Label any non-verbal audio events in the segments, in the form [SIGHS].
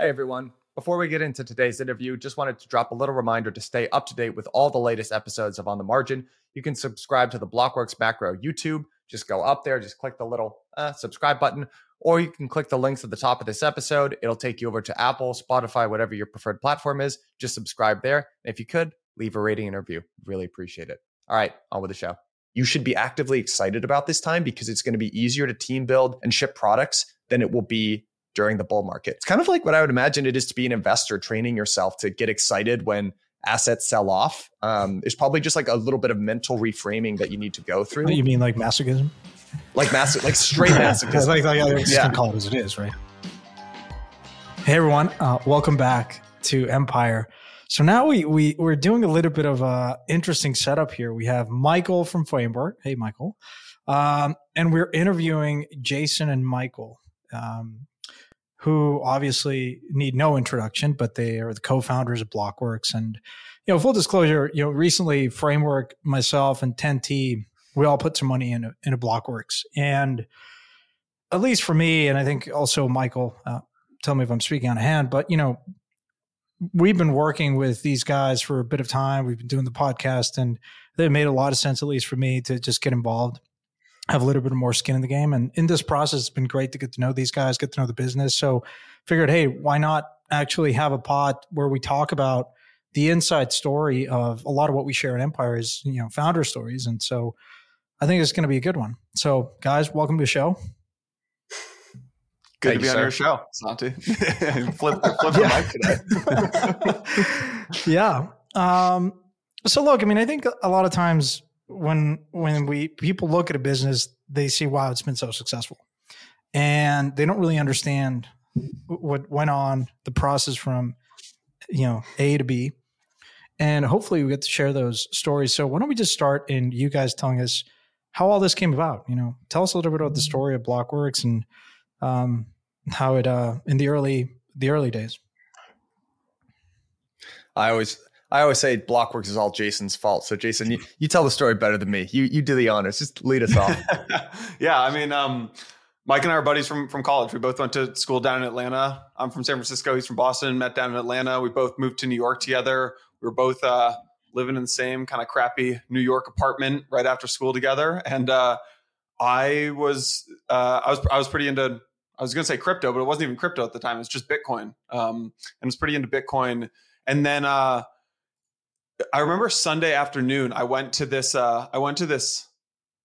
Hey, everyone. Before we get into today's interview, just wanted to drop a little reminder to stay up to date with all the latest episodes of On the Margin. You can subscribe to the Blockworks Macro YouTube. Just go up there, just click the little uh, subscribe button, or you can click the links at the top of this episode. It'll take you over to Apple, Spotify, whatever your preferred platform is. Just subscribe there. And if you could, leave a rating and review. Really appreciate it. All right, on with the show. You should be actively excited about this time because it's going to be easier to team build and ship products than it will be during the bull market. It's kind of like what I would imagine it is to be an investor, training yourself to get excited when assets sell off. Um, there's probably just like a little bit of mental reframing that you need to go through. You mean like masochism? Like mass, like straight [LAUGHS] masochism. like, like, like yeah. can call it as it is, right? Hey everyone, uh, welcome back to Empire. So now we we we're doing a little bit of a interesting setup here. We have Michael from Framework. Hey, Michael, um, and we're interviewing Jason and Michael. Um, who obviously need no introduction, but they are the co-founders of Blockworks. And you know, full disclosure, you know, recently Framework, myself, and 10T, we all put some money into into Blockworks, and at least for me, and I think also Michael, uh, tell me if I'm speaking on a hand, but you know, we've been working with these guys for a bit of time. We've been doing the podcast, and it made a lot of sense, at least for me, to just get involved have a little bit more skin in the game. And in this process, it's been great to get to know these guys, get to know the business. So figured, hey, why not actually have a pod where we talk about the inside story of a lot of what we share in Empire is, you know, founder stories. And so I think it's going to be a good one. So guys, welcome to the show. Good Thank to be you, on sir. your show, Santi. [LAUGHS] flip, flip the mic today. [LAUGHS] yeah. Um, so look, I mean, I think a lot of times when when we people look at a business, they see wow, it's been so successful, and they don't really understand what went on the process from you know A to B, and hopefully we get to share those stories. So why don't we just start in you guys telling us how all this came about? You know, tell us a little bit about the story of Blockworks and um, how it uh, in the early the early days. I always I always say Blockworks is all Jason's fault. So Jason, you, you tell the story better than me. You you do the honors. Just lead us off. [LAUGHS] yeah, I mean, um, Mike and I are buddies from from college. We both went to school down in Atlanta. I'm from San Francisco. He's from Boston. Met down in Atlanta. We both moved to New York together. We were both uh, living in the same kind of crappy New York apartment right after school together. And uh, I was uh, I was I was pretty into I was going to say crypto, but it wasn't even crypto at the time. It was just Bitcoin. Um, and I was pretty into Bitcoin. And then uh, I remember Sunday afternoon, I went to this, uh, I went to this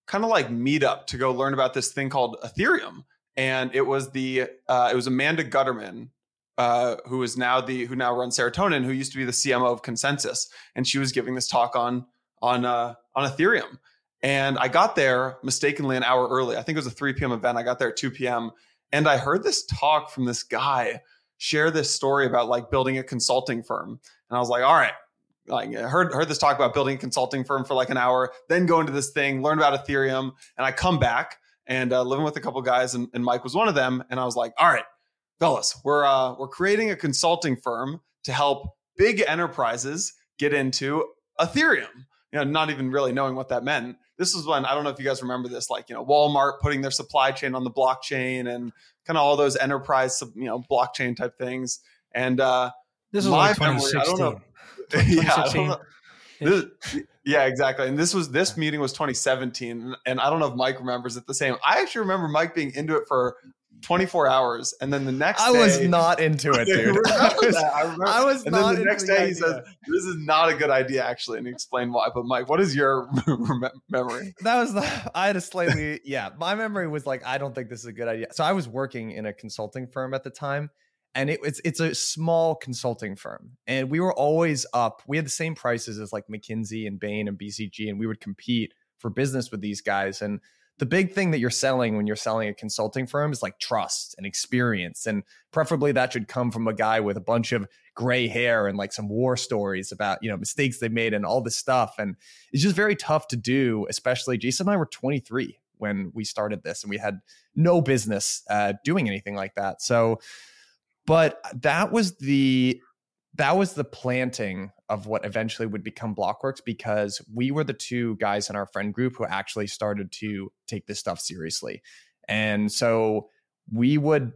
kind of like meetup to go learn about this thing called Ethereum. And it was the, uh, it was Amanda Gutterman, uh, who is now the, who now runs Serotonin, who used to be the CMO of Consensus. And she was giving this talk on, on, uh, on Ethereum. And I got there mistakenly an hour early. I think it was a 3 p.m. event. I got there at 2 p.m. And I heard this talk from this guy share this story about like building a consulting firm. And I was like, all right, like heard heard this talk about building a consulting firm for like an hour, then go into this thing, learn about Ethereum, and I come back and uh, living with a couple guys, and, and, Mike was one of them, and I was like, all right, fellas, we're uh, we're creating a consulting firm to help big enterprises get into Ethereum. You know, not even really knowing what that meant. This was when I don't know if you guys remember this, like you know, Walmart putting their supply chain on the blockchain and kind of all those enterprise, you know, blockchain type things. And uh, this was like 2016. Memory, I don't know yeah, this, yeah, exactly. And this was this meeting was 2017, and I don't know if Mike remembers it the same. I actually remember Mike being into it for 24 hours, and then the next I day, was not into it, [LAUGHS] dude. I was, I, remember, I was and then the next day the he says, "This is not a good idea," actually, and he explained why. But Mike, what is your [LAUGHS] memory? That was the, [LAUGHS] I had a slightly yeah. My memory was like, I don't think this is a good idea. So I was working in a consulting firm at the time and it, it's it's a small consulting firm and we were always up we had the same prices as like mckinsey and bain and bcg and we would compete for business with these guys and the big thing that you're selling when you're selling a consulting firm is like trust and experience and preferably that should come from a guy with a bunch of gray hair and like some war stories about you know mistakes they made and all this stuff and it's just very tough to do especially jason and i were 23 when we started this and we had no business uh, doing anything like that so but that was the that was the planting of what eventually would become Blockworks because we were the two guys in our friend group who actually started to take this stuff seriously. And so we would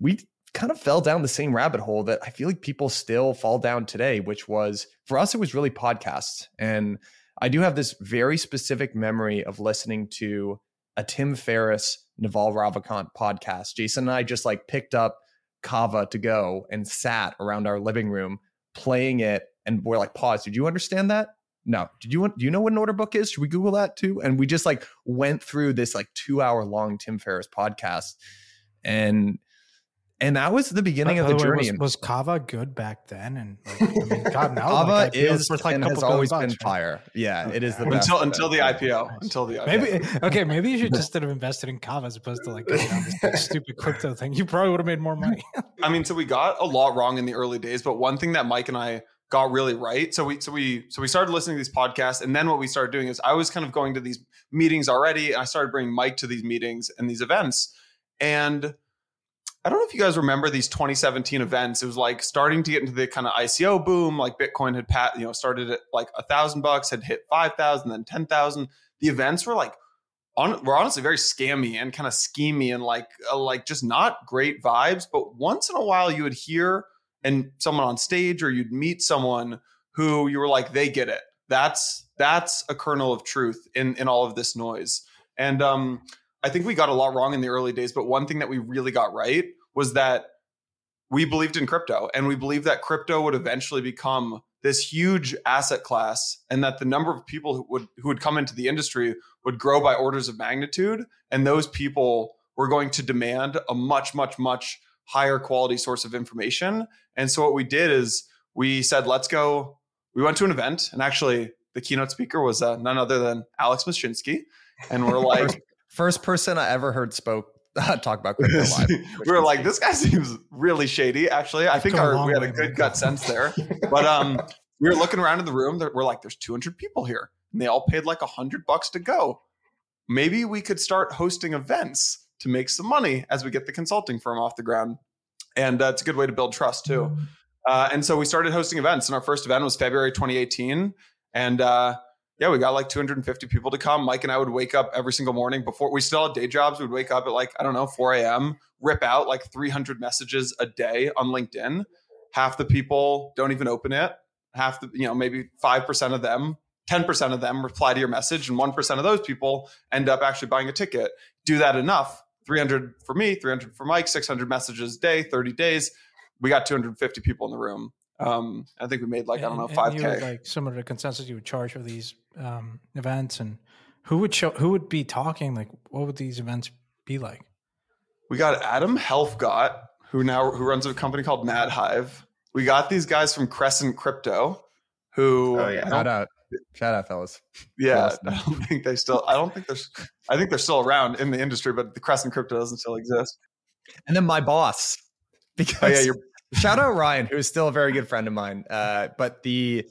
we kind of fell down the same rabbit hole that I feel like people still fall down today, which was for us, it was really podcasts. And I do have this very specific memory of listening to a Tim Ferriss, Naval Ravikant podcast. Jason and I just like picked up Cava to go and sat around our living room playing it. And we're like, pause. Did you understand that? No. Did you want, do you know what an order book is? Should we Google that too? And we just like went through this like two hour long Tim Ferriss podcast. And and that was the beginning of the, the journey. Was, was, Cava good back then? And like, I mean, God, now Cava like, is like and has always bucks, been right? fire. Yeah, it is the best until until the IPO. Until the IPO. maybe [LAUGHS] okay, maybe you should just have invested in Cava as opposed to like this stupid crypto thing. You probably would have made more money. [LAUGHS] I mean, so we got a lot wrong in the early days, but one thing that Mike and I got really right. So we so we so we started listening to these podcasts, and then what we started doing is I was kind of going to these meetings already, and I started bringing Mike to these meetings and these events, and I don't know if you guys remember these 2017 events. It was like starting to get into the kind of ICO boom. Like Bitcoin had pat, you know, started at like a thousand bucks, had hit five thousand, then ten thousand. The events were like, on, were honestly very scammy and kind of schemy and like, uh, like just not great vibes. But once in a while, you would hear and someone on stage, or you'd meet someone who you were like, they get it. That's that's a kernel of truth in in all of this noise. And um, I think we got a lot wrong in the early days, but one thing that we really got right was that we believed in crypto and we believed that crypto would eventually become this huge asset class and that the number of people who would who would come into the industry would grow by orders of magnitude and those people were going to demand a much much much higher quality source of information. And so what we did is we said let's go. We went to an event and actually the keynote speaker was uh, none other than alex mashinsky and we're [LAUGHS] like First person I ever heard spoke [LAUGHS] talk about crypto live. [LAUGHS] we were like, this guy seems really shady. Actually, I think our, we had a good gut sense there. [LAUGHS] But um, we were looking around in the room. We're like, there's 200 people here, and they all paid like a hundred bucks to go. Maybe we could start hosting events to make some money as we get the consulting firm off the ground. And uh, it's a good way to build trust too. Mm-hmm. Uh, and so we started hosting events, and our first event was February 2018, and uh, yeah, we got like 250 people to come. Mike and I would wake up every single morning before we still had day jobs. We'd wake up at like, I don't know, 4 a.m., rip out like 300 messages a day on LinkedIn. Half the people don't even open it. Half the, you know, maybe 5% of them, 10% of them reply to your message, and 1% of those people end up actually buying a ticket. Do that enough 300 for me, 300 for Mike, 600 messages a day, 30 days. We got 250 people in the room. Um, I think we made like, and, I don't know, 5K. like similar to consensus you would charge for these um, events and who would show who would be talking? Like what would these events be like? We got adam helfgott who now who runs a company called madhive we got these guys from crescent crypto who oh yeah. Shout out. Shout out fellas. Yeah i don't think they still i don't think there's i think they're still around in the industry but the crescent crypto doesn't still exist. And then my boss because [LAUGHS] oh, yeah, shout out ryan who is still a very good friend of mine. Uh, but the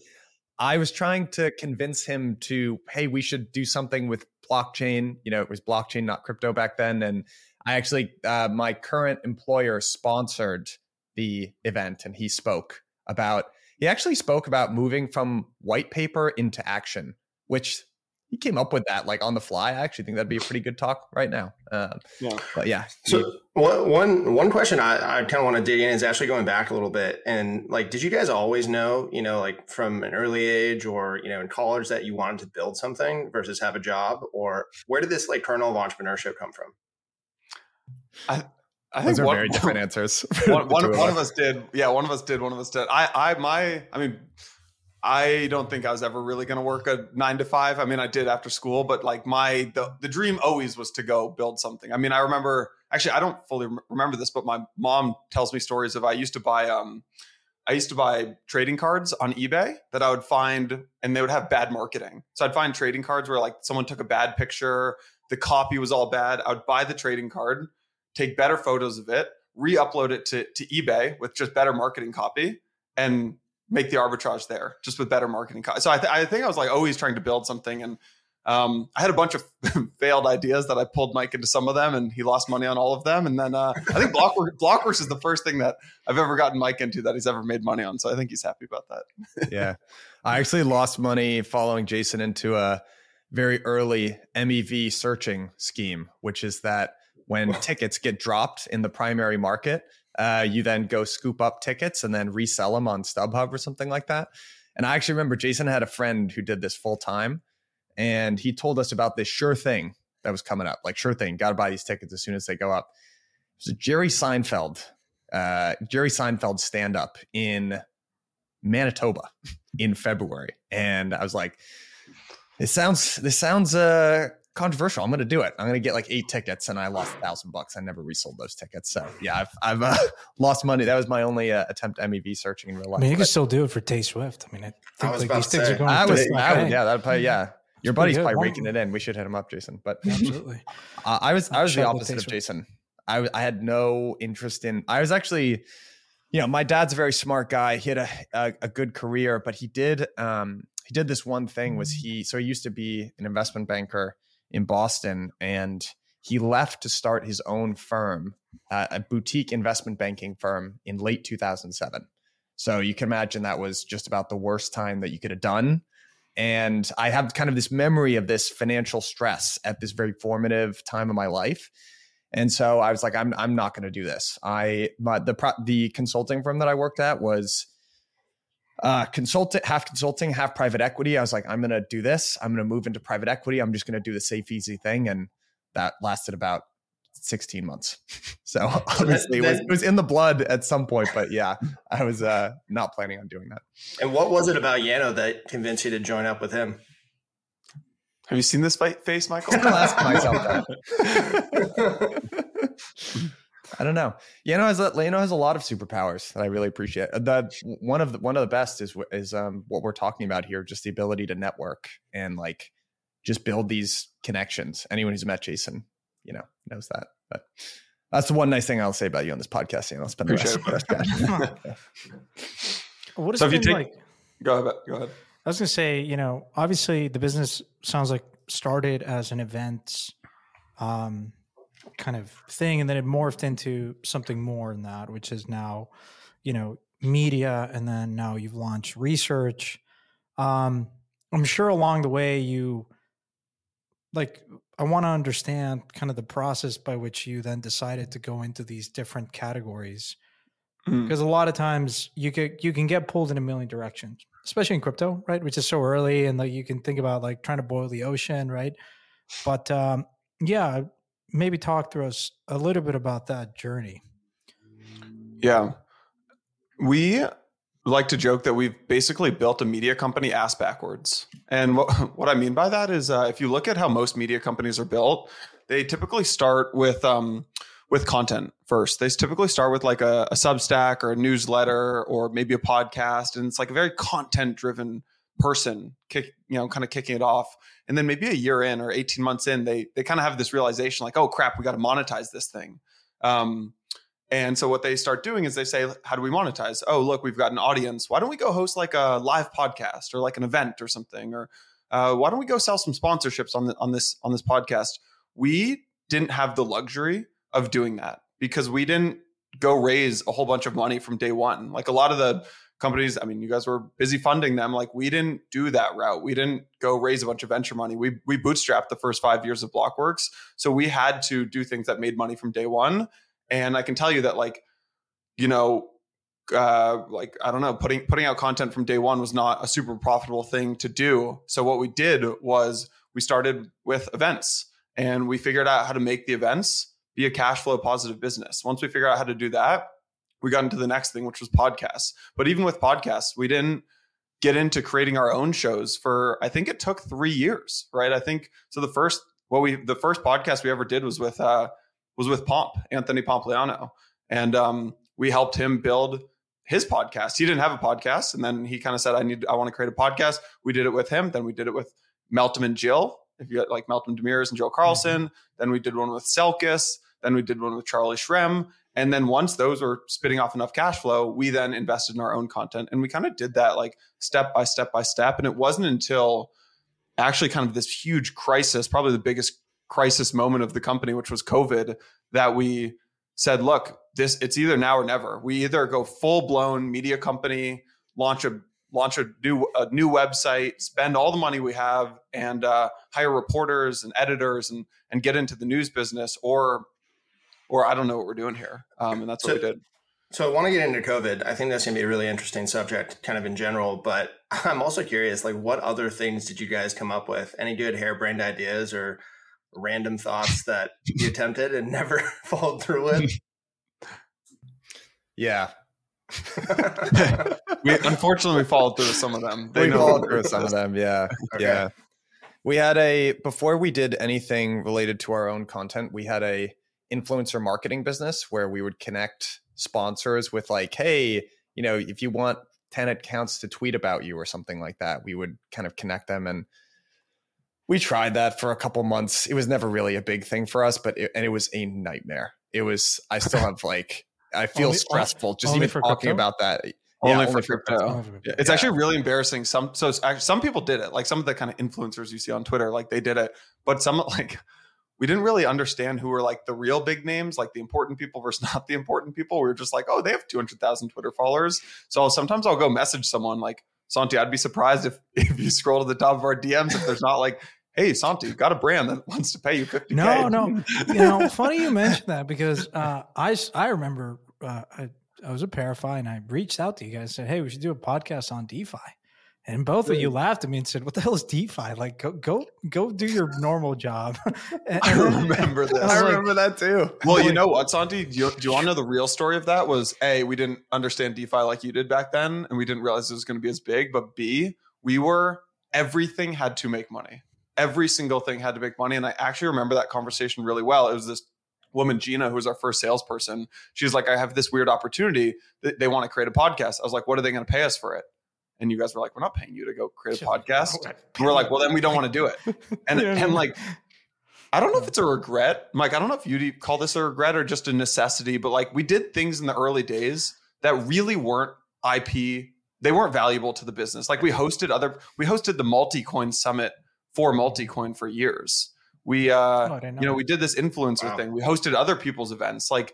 I was trying to convince him to, hey, we should do something with blockchain. You know, it was blockchain, not crypto back then. And I actually, uh, my current employer sponsored the event and he spoke about, he actually spoke about moving from white paper into action, which he came up with that like on the fly. I actually think that'd be a pretty good talk right now. Um, yeah. But yeah. So one one question I, I kind of want to dig in is actually going back a little bit and like, did you guys always know, you know, like from an early age or you know in college that you wanted to build something versus have a job, or where did this like kernel of entrepreneurship come from? I, I think Those are one, very different answers. [LAUGHS] one, [LAUGHS] one, one of us did. Yeah, one of us did. One of us did. I, I, my, I mean, I don't think I was ever really going to work a nine to five. I mean, I did after school, but like my the, the dream always was to go build something. I mean, I remember actually I don't fully remember this, but my mom tells me stories of I used to buy um I used to buy trading cards on eBay that I would find and they would have bad marketing. So I'd find trading cards where like someone took a bad picture, the copy was all bad. I would buy the trading card, take better photos of it, re-upload it to to eBay with just better marketing copy and make the arbitrage there just with better marketing. So I, th- I think I was like always trying to build something and um, I had a bunch of [LAUGHS] failed ideas that I pulled Mike into some of them, and he lost money on all of them. And then uh, I think Blockworks, [LAUGHS] Blockworks is the first thing that I've ever gotten Mike into that he's ever made money on. So I think he's happy about that. [LAUGHS] yeah, I actually lost money following Jason into a very early MEV searching scheme, which is that when tickets get dropped in the primary market, Uh, you then go scoop up tickets and then resell them on StubHub or something like that. And I actually remember Jason had a friend who did this full time, and he told us about this sure thing that was coming up. Like sure thing, got to buy these tickets as soon as they go up. It was a Jerry Seinfeld, uh, Jerry Seinfeld stand up in Manitoba in February, and I was like, "This sounds this sounds uh, controversial. I'm going to do it. I'm going to get like eight tickets, and I lost a thousand bucks. I never resold those tickets. So yeah, I've I've uh, [LAUGHS] lost money. That was my only uh, attempt at MEV searching in real life. I mean, you can still do it for Tay Swift. I mean, I think I like these to things say. are going. I was, pretty I would, yeah, that'd probably yeah. Your buddy's probably Why- raking it in. We should hit him up, Jason. But absolutely. [LAUGHS] uh, I was I was the Shout out opposite of Swift. Jason. I had no interest in. I was actually, you know, my dad's a very smart guy. He had a a, a good career, but he did um he did this one thing was he so he used to be an investment banker in Boston and he left to start his own firm, uh, a boutique investment banking firm in late 2007. So you can imagine that was just about the worst time that you could have done. And I have kind of this memory of this financial stress at this very formative time of my life. And so I was like, I'm I'm not going to do this. I my, the the consulting firm that I worked at was uh, consultant, half consulting, half private equity. I was like, I'm going to do this. I'm going to move into private equity. I'm just going to do the safe, easy thing, and that lasted about 16 months. [LAUGHS] So [LAUGHS] obviously, it was, it was in the blood at some point. But yeah, I was uh, not planning on doing that. And what was it about Yano that convinced you to join up with him? Have you seen this face, Michael? [LAUGHS] I'll ask myself that. I don't know. Yano has a Yano has a lot of superpowers that I really appreciate. Uh, The one of the one of the best is is um what we're talking about here, just the ability to network and like just build these connections. Anyone who's met Jason, you know, knows that. But that's the one nice thing I'll say about you on this podcast. And I'll spend the rest, Appreciate the rest of [LAUGHS] it. What is So if you take- like? go ahead. Go ahead. I was gonna say, you know, obviously the business sounds like started as an event um, kind of thing, and then it morphed into something more than that, which is now, you know, media, and then now you've launched research. Um, I'm sure along the way you, like, I want to understand kind of the process by which you then decided to go into these different categories Mm. because a lot of times you could you can get pulled in a million directions especially in crypto right which is so early and like you can think about like trying to boil the ocean right but um yeah maybe talk to us a little bit about that journey Yeah. We like to joke that we've basically built a media company ass backwards. And what, [LAUGHS] what I mean by that is uh, if you look at how most media companies are built, they typically start with um, with content first. They typically start with like a, a Substack or a newsletter or maybe a podcast, and it's like a very content driven person, kick, you know, kind of kicking it off. And then maybe a year in or eighteen months in, they they kind of have this realization like, oh crap, we got to monetize this thing. Um, and so what they start doing is they say, how do we monetize? Oh, look, we've got an audience. Why don't we go host like a live podcast or like an event or something? Or uh, why don't we go sell some sponsorships on the, on this on this podcast? We didn't have the luxury of doing that because we didn't go raise a whole bunch of money from day one. Like a lot of the companies, I mean, you guys were busy funding them. Like we didn't do that route. We didn't go raise a bunch of venture money. We we bootstrapped the first five years of Blockworks. So we had to do things that made money from day one. And I can tell you that like, you know, uh, like I don't know, putting putting out content from day one was not a super profitable thing to do. So what we did was we started with events and we figured out how to make the events be a cash flow positive business. Once we figured out how to do that, we got into the next thing, which was podcasts. But even with podcasts, we didn't get into creating our own shows for I think it took three years, right? I think so. The first what we the first podcast we ever did was with uh, was with Pomp Anthony Pompliano, and um, we helped him build his podcast. He didn't have a podcast, and then he kind of said, "I need I want to create a podcast." We did it with him. Then we did it with Meltem and Jill. If you got like Meltem Demirors and Joe Carlson, then we did one with Selkis. Then we did one with Charlie Shrem. And then once those were spitting off enough cash flow, we then invested in our own content. And we kind of did that like step by step by step. And it wasn't until actually kind of this huge crisis, probably the biggest crisis moment of the company, which was COVID, that we said, look, this it's either now or never. We either go full blown media company, launch a launch a new a new website, spend all the money we have, and uh, hire reporters and editors and and get into the news business, or or I don't know what we're doing here. Um, and that's what So- we did. So I want to get into COVID. I think that's going to be a really interesting subject, kind of in general. But [LAUGHS] I'm also curious, like, what other things did you guys come up with? Any good harebrained ideas or random thoughts that you attempted and [LAUGHS] never [LAUGHS] followed through with? Yeah. we unfortunately we followed through with some of them. They we followed through with some of them. Yeah. Okay. Yeah. We had a before we did anything related to our own content, we had a influencer marketing business where we would connect sponsors with like, hey, you know, if you want 10 accounts to tweet about you or something like that, we would kind of connect them and we tried that for a couple months. It was never really a big thing for us, but it, and it was a nightmare. It was I still have like I feel Only- stressful just even talking crypto? about that. Only Yeah, for crypto. Yeah. It's Yeah. actually really embarrassing. Some so some people did it. Like some of the kind of influencers you see on Twitter, like they did it. But some [LAUGHS] like we didn't really understand who were like the real big names, like the important people versus [LAUGHS] not the important people. We were just like, oh, they have two hundred thousand Twitter followers. So sometimes I'll go message someone like Santi. I'd be surprised if [LAUGHS] if you scroll to the top of our DMs if there's not like, hey, Santi, you got a brand that wants to pay you fifty. No, no. You know, [LAUGHS] funny you mentioned that because uh, I remember uh, I, I was a ParaFi and I reached out to you guys and said, hey, we should do a podcast on DeFi. And both of you laughed at me and said, "What the hell is DeFi? Like, go go go do your [LAUGHS] normal job." [LAUGHS] And- I remember this. [LAUGHS] I was I like- remember that too. Well, you know what, Santi? Do you, do you want to know the real story of that? Was A, we didn't understand DeFi like you did back then, and we didn't realize it was going to be as big. But B, we were, everything had to make money. Every single thing had to make money. And I actually remember that conversation really well. It was this woman, Gina, who was our first salesperson. She was like, I have this weird opportunity. They, they want to create a podcast. I was like, what are they going to pay us for it? And you guys were like, we're not paying you to go create a podcast. And we're like, well, then we don't want to do it. And, [LAUGHS] Yeah. and like, I don't know if it's a regret. Mike, I don't know if you'd call this a regret or just a necessity, but like we did things in the early days that really weren't IP. They weren't valuable to the business. Like we hosted other, we hosted the multi-coin summit for multi-coin for years. We, uh, Oh, didn't you know, that. we did this influencer Wow. thing. We hosted other people's events, like,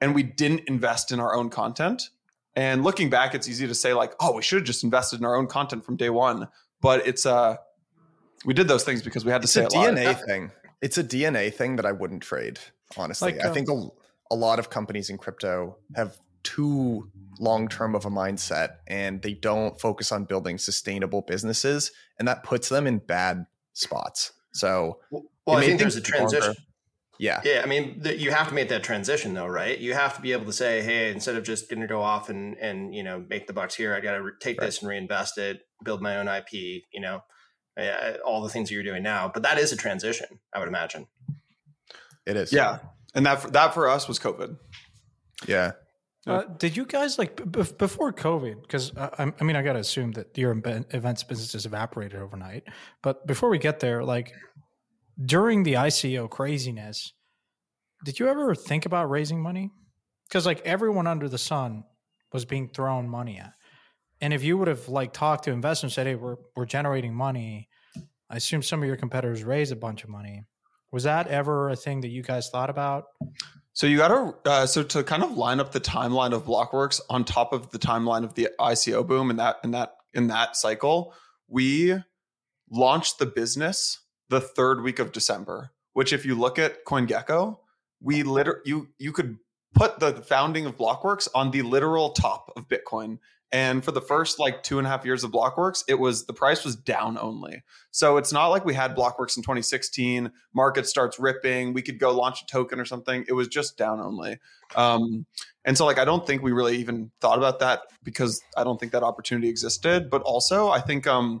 and we didn't invest in our own content. And looking back, it's easy to say like, oh, we should have just invested in our own content from day one. But it's uh, we did those things because we had to It's say a it live. DNA thing. It's a DNA thing that I wouldn't trade. Honestly, Like, I um, think a, a lot of companies in crypto have too long term of a mindset, and they don't focus on building sustainable businesses, and that puts them in bad spots. So, Well, It I think there's a transition longer. Transition. yeah, Yeah, I mean, th- you have to make that transition though, right? You have to be able to say, "Hey, instead of just going to go off and and you know make the bucks here, I got to re- take Right. this and reinvest it, build my own IP." You know, uh, all the things that you're doing now. But that is a transition, I would imagine. it is. Yeah, and that for, that for us was COVID. yeah. Uh, did you guys like b- b- before COVID? Because uh, I, I mean, I got to assume that your events business has evaporated overnight. But before we get there, like during the ICO craziness, did you ever think about raising money? Because like everyone under the sun was being thrown money at, and if you would have like talked to investors and said, "Hey, we're we're generating money," I assume some of your competitors raised a bunch of money. Was that ever a thing that you guys thought about? So you got to uh, so to kind of line up the timeline of Blockworks on top of the timeline of the ICO boom and that in that in that cycle, we launched the business the third week of December. Which, if you look at CoinGecko, we liter you you could put the founding of Blockworks on the literal top of Bitcoin. And for the first like two and a half years of Blockworks, it was the price was down only. So it's not like we had Blockworks in 2016. Market starts ripping. We could go launch a token or something. It was just down only. Um, and so like I don't think we really even thought about that because I don't think that opportunity existed. But also I think um,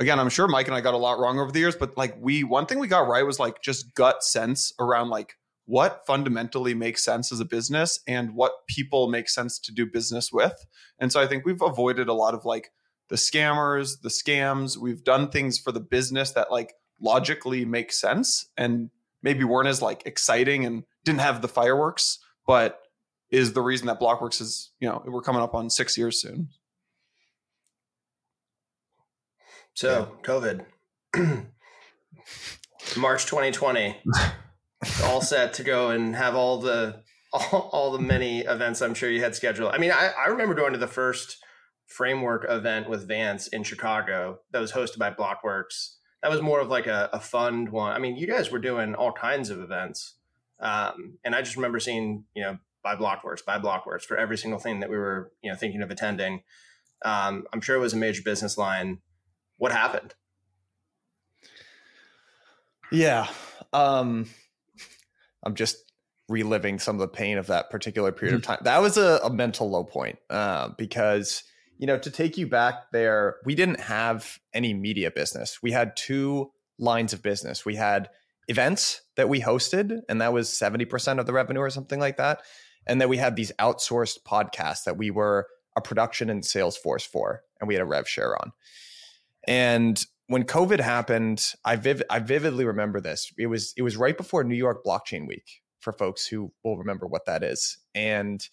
again I'm sure Mike and I got a lot wrong over the years. But like we one thing we got right was like just gut sense around like what fundamentally makes sense as a business and what people make sense to do business with. And so I think we've avoided a lot of like the scammers, the scams. We've done things for the business that like logically make sense and maybe weren't as like exciting and didn't have the fireworks, but is the reason that Blockworks is, you know, we're coming up on six years soon. So COVID, [CLEARS THROAT] March 2020, [LAUGHS] all set to go and have all the all, all the many events I'm sure you had scheduled. I mean, I, I remember going to the first framework event with Vance in Chicago that was hosted by Blockworks. That was more of like a, a fund one. I mean, you guys were doing all kinds of events, um, and I just remember seeing you know by Blockworks, by Blockworks for every single thing that we were, you know, thinking of attending. Um, I'm sure it was a major business line. What happened? Yeah. Um, I'm just reliving some of the pain of that particular period of time. That was a, a mental low point uh, because, you know, to take you back there, we didn't have any media business. We had two lines of business. We had events that we hosted, and that was 70% of the revenue or something like that. And then we had these outsourced podcasts that we were a production and sales force for, and we had a rev share on. And when COVID happened, I viv- I vividly remember this. It was it was right before New York Blockchain Week for folks who will remember what that is. And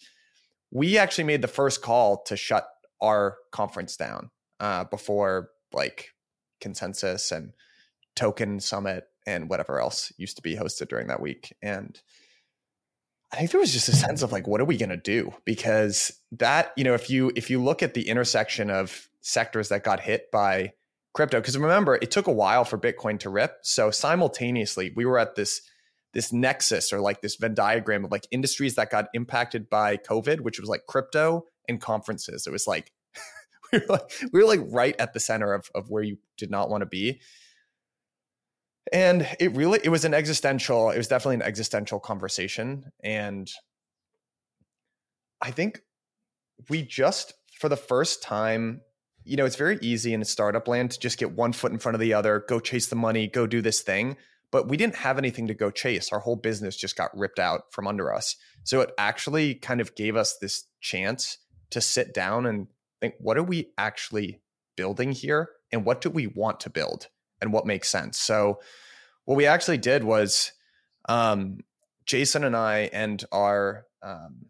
we actually made the first call to shut our conference down uh, before like consensus and token summit and whatever else used to be hosted during that week. And I think there was just a sense of like, what are we going to do? Because that, you know, if you if you look at the intersection of sectors that got hit by crypto, because remember, it took a while for Bitcoin to rip. So simultaneously, we were at this this nexus or like this Venn diagram of like industries that got impacted by COVID, which was like crypto and conferences. It was like [LAUGHS] we were like we were like right at the center of of where you did not want to be and it really it was an existential it was definitely an existential conversation and i think we just for the first time you know it's very easy in a startup land to just get one foot in front of the other go chase the money go do this thing. But we didn't have anything to go chase. Our whole business just got ripped out from under us. So it actually kind of gave us this chance to sit down and think what are we actually building here? And what do we want to build? And what makes sense. So what we actually did was um, Jason and I and our um,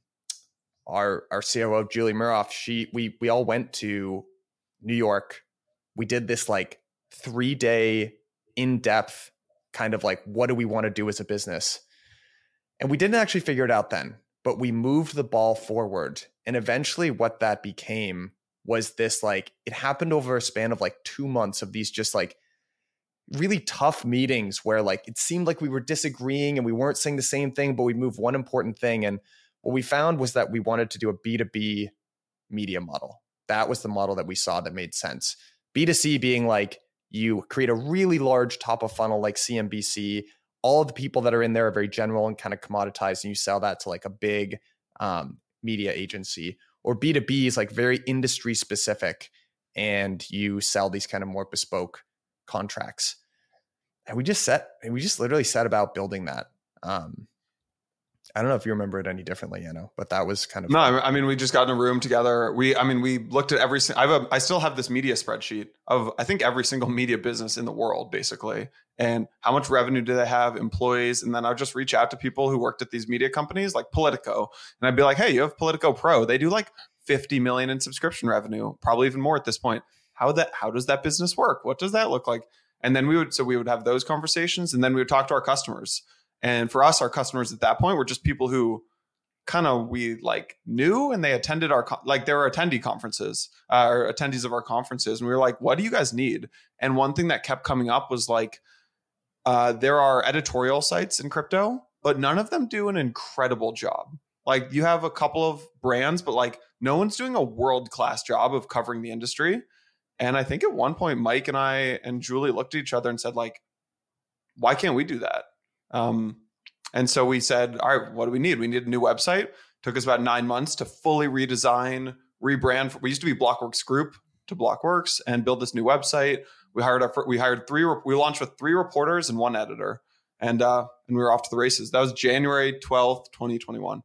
our our COO Julie Muroff, she we we all went to New York. We did this like three day in depth kind of like what do we want to do as a business, and we didn't actually figure it out then, but we moved the ball forward, and eventually what that became was this like it happened over a span of like two months of these just like really tough meetings where like it seemed like we were disagreeing and we weren't saying the same thing, but we moved one important thing. And what we found was that we wanted to do a B2B media model. That was the model that we saw that made sense. B2C being like you create a really large top of funnel like CNBC. All of the people that are in there are very general and kind of commoditized, and you sell that to like a big um, media agency. Or B2B is like very industry specific, and you sell these kind of more bespoke contracts. And we just set, we just literally set about building that. Um, I don't know if you remember it any differently, you know, but that was kind of no. I mean, we just got in a room together. We, I mean, we looked at every. I have a, I still have this media spreadsheet of I think every single media business in the world, basically, and how much revenue do they have, employees, and then I'll just reach out to people who worked at these media companies like Politico, and I'd be like, hey, you have Politico Pro. They do like fifty million in subscription revenue, probably even more at this point how that how does that business work what does that look like and then we would so we would have those conversations and then we would talk to our customers and for us our customers at that point were just people who kind of we like knew and they attended our like there were attendee conferences uh, or attendees of our conferences. And we were like what do you guys need? And one thing that kept coming up was like uh, there are editorial sites in crypto but none of them do an incredible job. Like you have a couple of brands but like no one's doing a world class job of covering the industry. And I think at one point, Mike and I and Julie looked at each other and said, like, why can't we do that? Um, and so we said, all right, what do we need? We need a new website. Took us about nine months to fully redesign, rebrand. We used to be Blockworks Group to Blockworks and build this new website. We hired our we hired three. We launched with three reporters and one editor, and uh, and we were off to the races. That was January twelfth, twenty twenty one.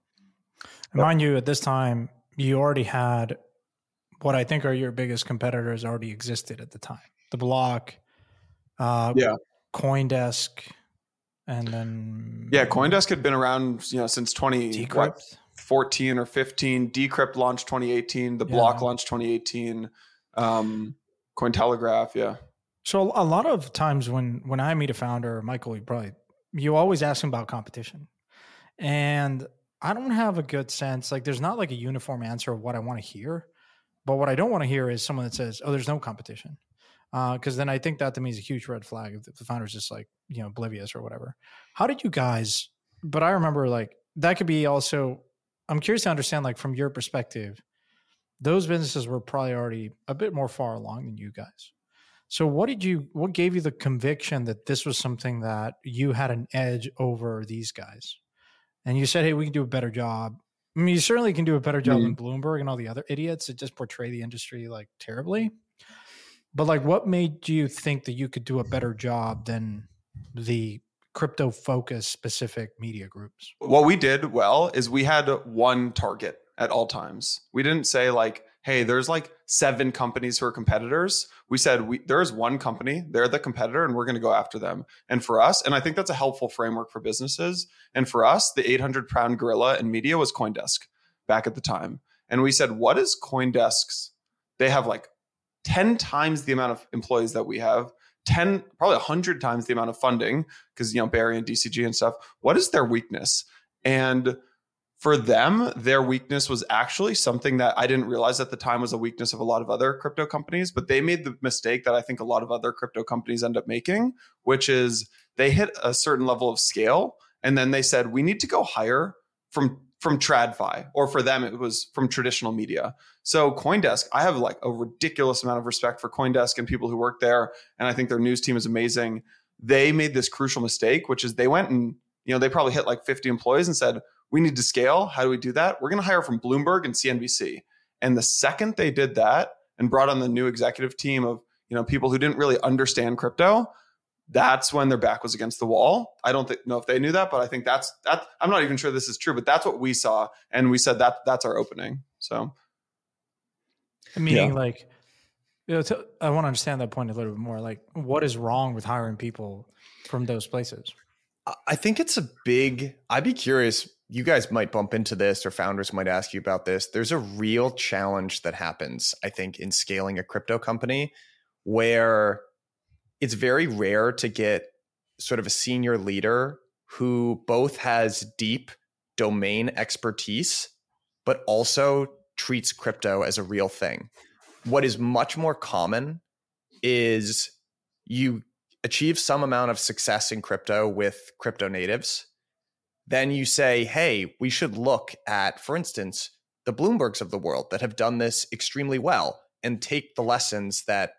Mind you, at this time, you already had what I think are your biggest competitors already existed at the time. The Block, uh, yeah, CoinDesk, and then yeah, CoinDesk had been around you know since twenty fourteen or fifteen. Decrypt launched twenty eighteen. The Block launched twenty eighteen. Um, Cointelegraph, yeah. So a lot of times when when I meet a founder, Michael, you probably you always ask him about competition, and I don't have a good sense. Like, there's not like a uniform answer of what I want to hear. But what I don't want to hear is someone that says, "Oh, there's no competition," because uh, then I think that to me is a huge red flag. If the founder's just like you know oblivious or whatever. How did you guys? But I remember like that could be also I'm curious to understand, like from your perspective, those businesses were probably already a bit more far along than you guys. So what did you what gave you the conviction that this was something that you had an edge over these guys? And you said, "Hey, we can do a better job." I mean, you certainly can do a better job mm-hmm. than Bloomberg and all the other idiots that just portray the industry like terribly. But like what made you think that you could do a better job than the crypto focus specific media groups? What we did well is we had one target at all times. We didn't say like, hey, there's like seven companies who are competitors. We said we there's one company, they're the competitor, and we're going to go after them. And for us, and I think that's a helpful framework for businesses. And for us, the 800 pound gorilla in media was CoinDesk back at the time. And we said, what is CoinDesk's? They have like 10 times the amount of employees that we have. 10 probably 100 times the amount of funding because you know barry and dcg and stuff what is their weakness and for them, their weakness was actually something that I didn't realize at the time was a weakness of a lot of other crypto companies. But they made the mistake that I think a lot of other crypto companies end up making, which is they hit a certain level of scale and then they said, we need to go higher from from TradFi, or for them, it was from traditional media. So Coindesk, I have like a ridiculous amount of respect for Coindesk and people who work there. And I think their news team is amazing. They made this crucial mistake, which is they went and, you know, they probably hit like 50 employees and said, we need to scale. How do we do that? We're going to hire from Bloomberg and CNBC. And the second they did that and brought on the new executive team of you know people who didn't really understand crypto, that's when their back was against the wall. I don't think, know if they knew that, but I think that's that. I'm not even sure this is true, but that's what we saw, and we said that that's our opening. So, meaning yeah. like, you know, to, I want to understand that point a little bit more. Like, what is wrong with hiring people from those places? I think it's a big. I'd be curious you guys might bump into this or founders might ask you about this. There's a real challenge that happens, I think, in scaling a crypto company where it's very rare to get sort of a senior leader who both has deep domain expertise, but also treats crypto as a real thing. What is much more common is you achieve some amount of success in crypto with crypto natives then you say, hey, we should look at, for instance, the Bloombergs of the world that have done this extremely well and take the lessons that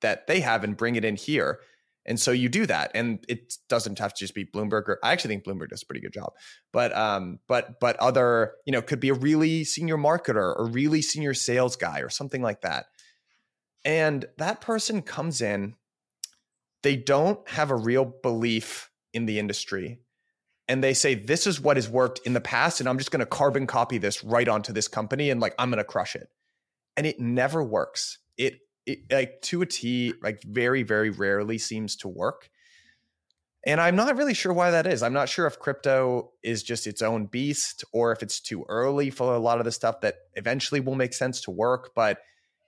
that they have and bring it in here. And so you do that, and it doesn't have to just be Bloomberg. Or I actually think Bloomberg does a pretty good job, but um, but but other, you know, could be a really senior marketer or really senior sales guy or something like that. And that person comes in, they don't have a real belief in the industry and they say this is what has worked in the past and i'm just going to carbon copy this right onto this company and like i'm going to crush it and it never works it, it like to a t like very very rarely seems to work. And i'm not really sure why that is. I'm not sure if crypto is just its own beast or if it's too early for a lot of the stuff that eventually will make sense to work but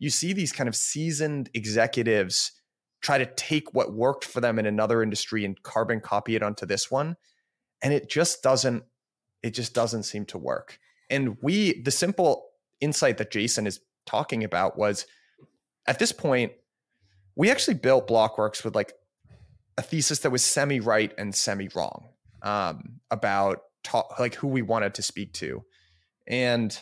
you see these kind of seasoned executives try to take what worked for them in another industry and carbon copy it onto this one and it just doesn't it just doesn't seem to work. And we the simple insight that jason is talking about was at this point we actually built blockworks with like a thesis that was semi right and semi wrong um, about like who we wanted to speak to. And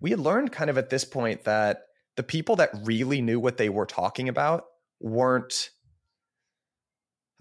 we had learned kind of at this point that the people that really knew what they were talking about weren't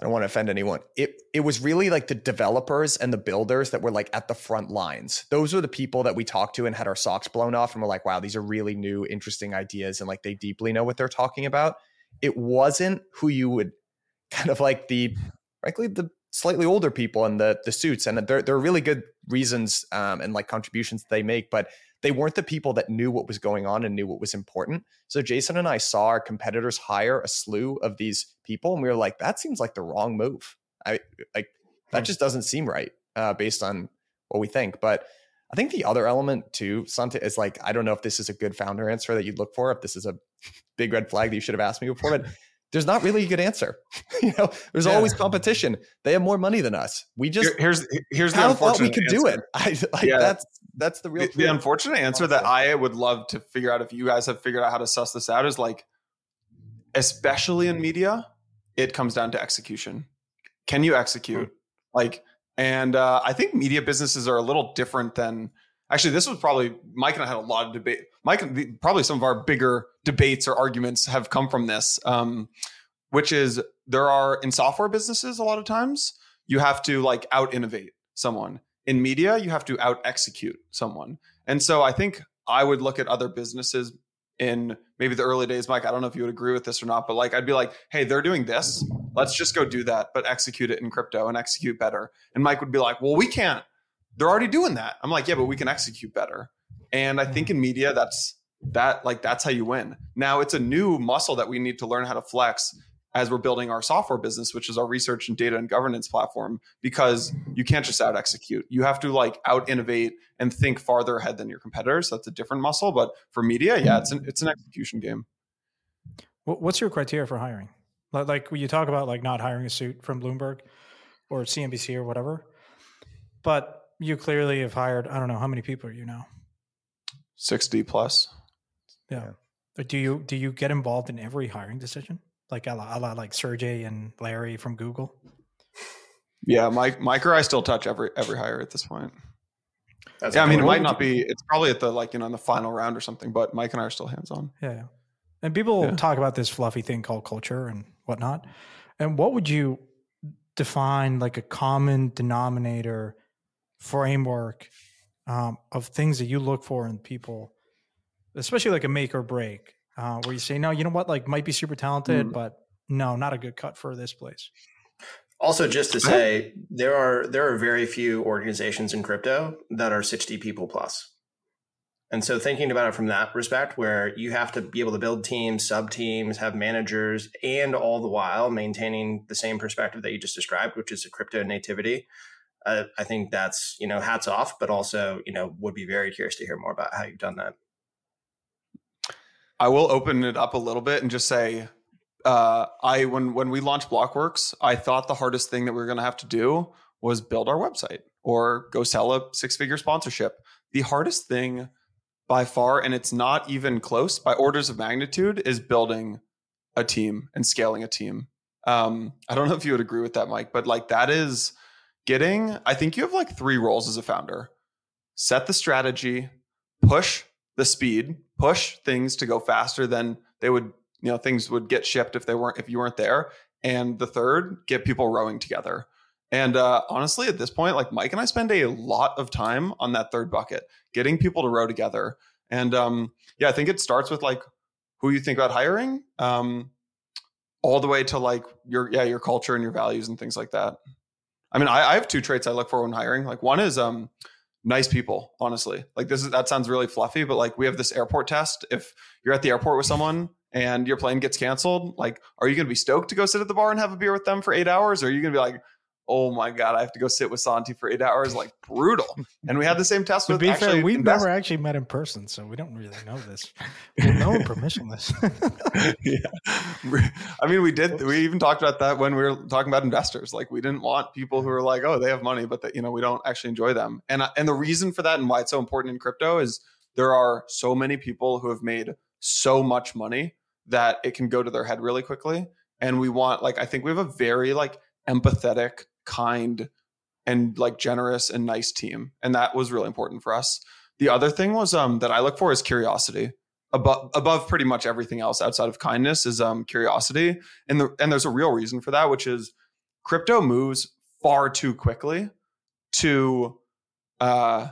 I don't want to offend anyone. It it was really like the developers and the builders that were like at the front lines. Those were the people that we talked to and had our socks blown off and were like, wow, these are really new, interesting ideas and like they deeply know what they're talking about. It wasn't who you would [LAUGHS] kind of like the frankly the slightly older people and the the suits and there there are really good reasons um, and like contributions they make, but they weren't the people that knew what was going on and knew what was important. So Jason and I saw our competitors hire a slew of these people, and we were like, that seems like the wrong move. I like that hmm. just doesn't seem right uh, based on what we think. But I think the other element too, Santi, is like I don't know if this is a good founder answer that you'd look for. If this is a [LAUGHS] big red flag that you should have asked me before, but there's not really a good answer. [LAUGHS] you know, there's yeah. always competition. They have more money than us. We just Here, here's here's the unfortunate we could answer. do it. [LAUGHS] I, like, yeah. that's that's the real. The, the unfortunate answer that I would love to figure out if you guys have figured out how to suss this out is like, especially in media, it comes down to execution. Can you execute? Mm-hmm. Like And uh, I think media businesses are a little different than actually. This was probably Mike and I had a lot of debate. Mike, probably some of our bigger debates or arguments have come from this, um, which is there are in software businesses a lot of times you have to like out innovate someone. In media, you have to out execute someone. And so I think I would look at other businesses in maybe the early days, Mike. I don't know if you would agree with this or not, but like I'd be like, hey, they're doing this. Let's just go do that, but execute it in crypto and execute better. And Mike would be like, well, we can't. They're already doing that. I'm like, yeah, but we can execute better. And I think in mm-hmm. media, that's that like that's how you win. Now it's a new muscle that we need to learn how to flex as we're building our software business, which is our research and data and governance platform, because you can't just out execute. You have to like out innovate and think farther ahead than your competitors. That's a different muscle. But for media, yeah, it's an mm-hmm. it's an execution game. What's your criteria for hiring? Like when you talk about like not hiring a suit from Bloomberg or CNBC or whatever, but you clearly have hired. I don't know how many people are you now. Sixty plus. Yeah. yeah. Do you do you get involved in every hiring decision? like a lot, a lot like Sergey and Larry from Google? Yeah, Mike, Mike or I still touch every every hire at this point. That's yeah, I mean, it might not be. It's probably at the like you know in the final round or something. But Mike and I are still hands on. Yeah, yeah, and people yeah. talk about this fluffy thing called culture and whatnot. And what would you define like a common denominator framework um, of things that you look for in people, especially like a make or break? uh, where you say, no, you know what, like might be super talented, mm. but no, not a good cut for this place. Also, just to say, there are there are very few organizations in crypto that are sixty people plus. And so, thinking about it from that respect, where you have to be able to build teams, sub teams, have managers, and all the while maintaining the same perspective that you just described, which is a crypto nativity. Uh, I think that's you know hats off, but also you know would be very curious to hear more about how you've done that. I will open it up a little bit and just say, uh, I when when we launched Blockworks, I thought the hardest thing that we were going to have to do was build our website or go sell a six figure sponsorship. The hardest thing by far, and it's not even close by orders of magnitude, is building a team and scaling a team. Um, I don't know if you would agree with that, Mike, but like that is getting. I think you have like three roles as a founder: set the strategy, push the speed, push things to go faster than they would, you know, things would get shipped if they weren't if you weren't there. And the third, get people rowing together. And uh, honestly, at this point, like Mike and I spend a lot of time on that third bucket, getting people to row together. And um, yeah, I think it starts with like who you think about hiring, um, all the way to like your yeah your culture and your values and things like that. I mean, I, I have two traits I look for when hiring. Like one is um, nice people honestly. Like this is that sounds really fluffy but like we have this airport test. If you're at the airport with someone and your plane gets canceled like are you going to be stoked to go sit at the bar and have a beer with them for eight hours? Or are you going to be like oh my god, I have to go sit with Santi for eight hours, like brutal. And we had the same test to with. be fair, we've invest- never actually met in person, so we don't really know this. We have no permissionless. [LAUGHS] yeah, I mean, we did. We even talked about that when we were talking about investors. Like, we didn't want people who are like, oh, they have money, but that you know, we don't actually enjoy them. And and the reason for that and why it's so important in crypto is there are so many people who have made so much money that it can go to their head really quickly. And we want, like, I think we have a very like empathetic kind and like generous and nice team and that was really important for us. The other thing was um that i look for is curiosity. Above above pretty much everything else outside of kindness is um curiosity and the and there's a real reason for that which is crypto moves far too quickly to uh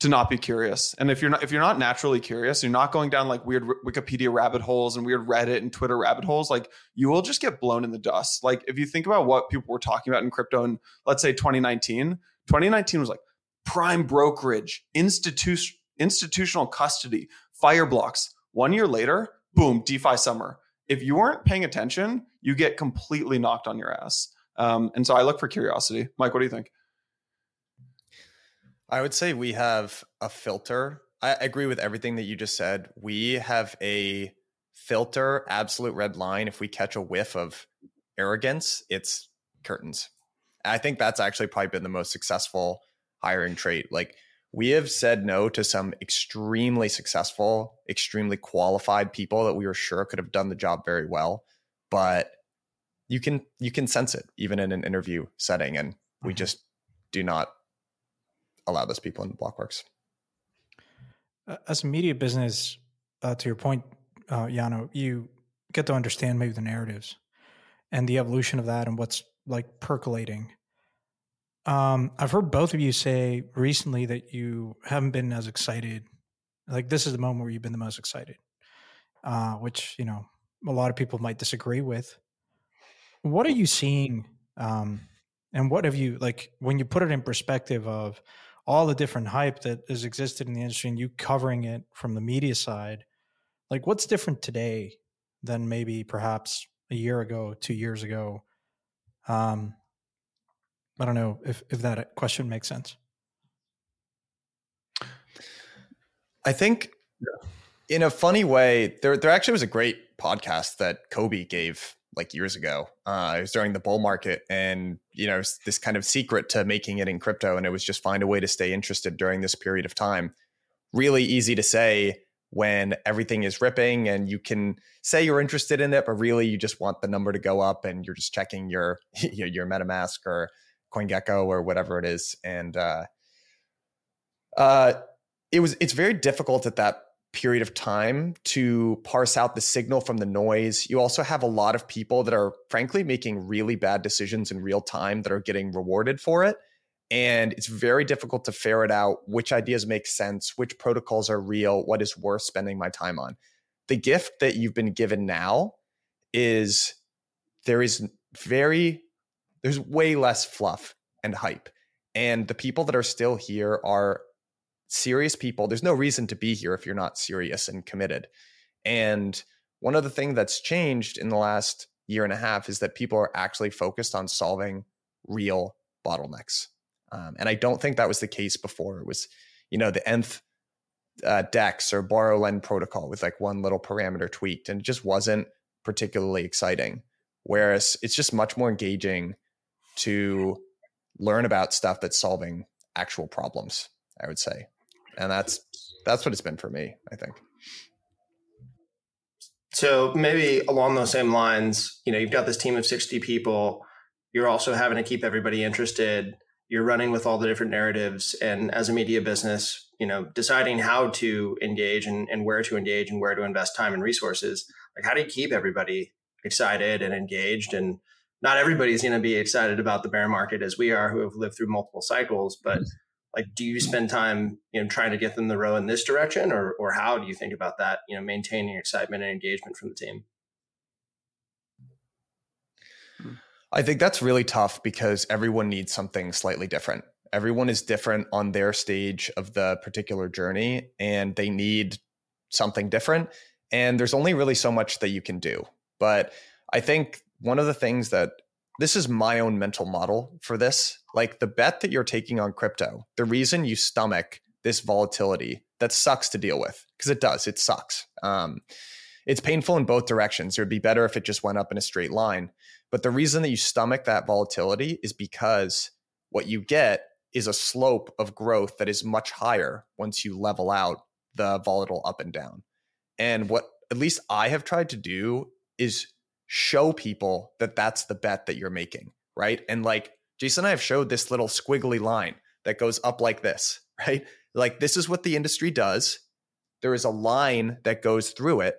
to not be curious. And if you're not if you're not naturally curious, you're not going down like weird Wikipedia rabbit holes and weird Reddit and Twitter rabbit holes, like you will just get blown in the dust. Like if you think about what people were talking about in crypto in let's say 2019, 2019 was like prime brokerage, institution institutional custody, Fireblocks. One year later, boom, DeFi summer. If you weren't paying attention, you get completely knocked on your ass. Um, and so I look for curiosity. Mike, what do you think? I would say we have a filter. I agree with everything that you just said. We have a filter, absolute red line. If we catch a whiff of arrogance, it's curtains. I think that's actually probably been the most successful hiring trait. Like we have said no to some extremely successful, extremely qualified people that we were sure could have done the job very well, but you can you can sense it even in an interview setting and we mm-hmm. just do not allow those people into Blockworks. As a media business, uh, to your point, uh, Yano, you get to understand maybe the narratives and the evolution of that and what's like percolating. Um, I've heard both of you say recently that you haven't been as excited. Like this is the moment where you've been the most excited, uh, which you know a lot of people might disagree with. What are you seeing, um, and what have you like when you put it in perspective of all the different hype that has existed in the industry and you covering it from the media side? Like, what's different today than maybe perhaps a year ago, two years ago? Um, I don't know if if that question makes sense. I think in a funny way, there there actually was a great podcast that Cobie gave like years ago. Uh, it was during the bull market, and you know this kind of secret to making it in crypto, and it was just find a way to stay interested during this period of time. Really easy to say when everything is ripping, and you can say you're interested in it, but really you just want the number to go up, and you're just checking your [LAUGHS] your MetaMask or CoinGecko or whatever it is, and uh, uh, it was it's very difficult at that period of time to parse out the signal from the noise. You also have a lot of people that are frankly making really bad decisions in real time that are getting rewarded for it. And it's very difficult to ferret out which ideas make sense, which protocols are real, what is worth spending my time on. The gift that you've been given now is there is very, there's way less fluff and hype. And the people that are still here are serious people. There's no reason to be here if you're not serious and committed. And one of the things that's changed in the last year and a half is that people are actually focused on solving real bottlenecks. Um, and I don't think that was the case before. It was, you know, the nth uh, DEX or borrow lend protocol with like one little parameter tweaked, and it just wasn't particularly exciting. Whereas it's just much more engaging to learn about stuff that's solving actual problems. I would say and that's that's what it's been for me i think. So maybe along those same lines you know you've got this team of 60 people. You're also having to keep everybody interested. You're running with all the different narratives. And as a media business you know deciding how to engage and, and where to engage and where to invest time and resources like how do you keep everybody excited and engaged? And not everybody's going to be excited about the bear market as we are who have lived through multiple cycles but like do you spend time you know trying to get them to row in this direction or or how do you think about that you know maintaining excitement and engagement from the team? I think that's really tough because everyone needs something slightly different. Everyone is different on their stage of the particular journey and they need something different and there's only really so much that you can do. But i think one of the things that this is my own mental model for this. Like the bet that you're taking on crypto, the reason you stomach this volatility that sucks to deal with, because it does, it sucks. Um, it's painful in both directions. It would be better if it just went up in a straight line. But the reason that you stomach that volatility is because what you get is a slope of growth that is much higher once you level out the volatile up and down. And what at least I have tried to do is show people that that's the bet that you're making, right? And like Jason and I have showed this little squiggly line that goes up like this, [LAUGHS] right? Like this is what the industry does. There is a line that goes through it.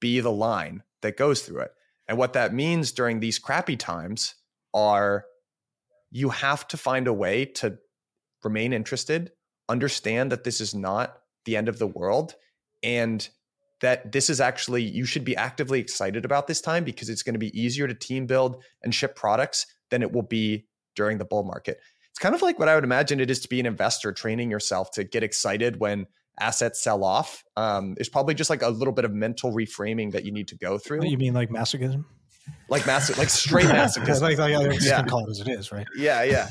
Be the line that goes through it. And what that means during these crappy times are you have to find a way to remain interested, understand that this is not the end of the world, and that this is actually you should be actively excited about this time because it's going to be easier to team build and ship products than it will be during the bull market. It's kind of like what I would imagine it is to be an investor training yourself to get excited when assets sell off. Um, there's probably just like a little bit of mental reframing that you need to go through. You mean like masochism? Like massive, like straight [LAUGHS] masochism. like, like, like yeah. call it as it is, right? Yeah, yeah.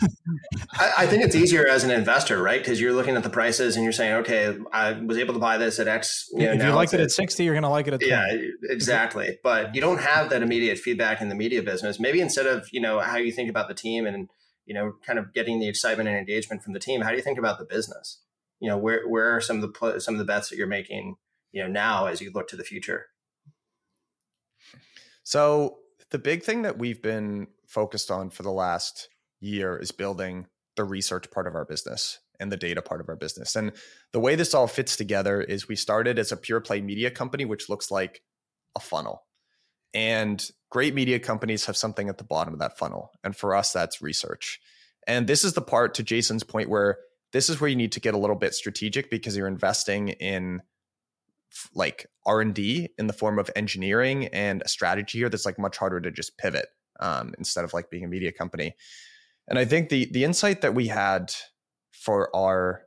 I, I, think it's easier as an investor, right? Because you're looking at the prices and you're saying, okay, I was able to buy this at X. You know, if you like it at 60, you're going to like it at 20. Yeah, exactly. But you don't have that immediate feedback in the media business. Maybe instead of, you know, how you think about the team and, you know, kind of getting the excitement and engagement from the team, how do you think about the business? You know, where, where are some of the, some of the bets that you're making, you know, now as you look to the future? So the big thing that we've been focused on for the last year is building the research part of our business and the data part of our business. And the way this all fits together is we started as a pure play media company, which looks like a funnel. And great media companies have something at the bottom of that funnel. And for us, that's research. And this is the part to Jason's point where this is where you need to get a little bit strategic because you're investing in like r&d in the form of engineering and a strategy here that's like much harder to just pivot um, instead of like being a media company. And i think the the insight that we had for our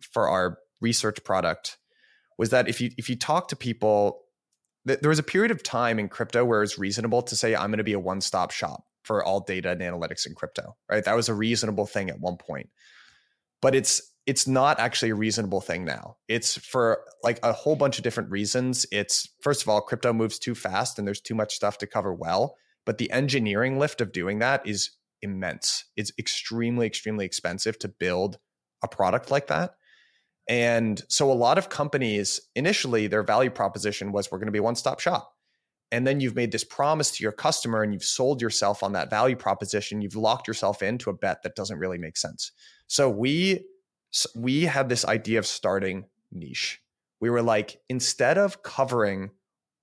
for our research product was that if you if you talk to people there was a period of time in crypto where it's reasonable to say i'm going to be a one-stop shop for all data and analytics in crypto right? That was a reasonable thing at one point. But it's it's not actually a reasonable thing now it's for like a whole bunch of different reasons it's first of all crypto moves too fast and there's too much stuff to cover well but the engineering lift of doing that is immense it's extremely extremely expensive to build a product like that and so a lot of companies initially their value proposition was we're going to be one stop shop. And then you've made this promise to your customer and you've sold yourself on that value proposition. You've locked yourself into a bet that doesn't really make sense. So we we had this idea of starting niche. We were like instead of covering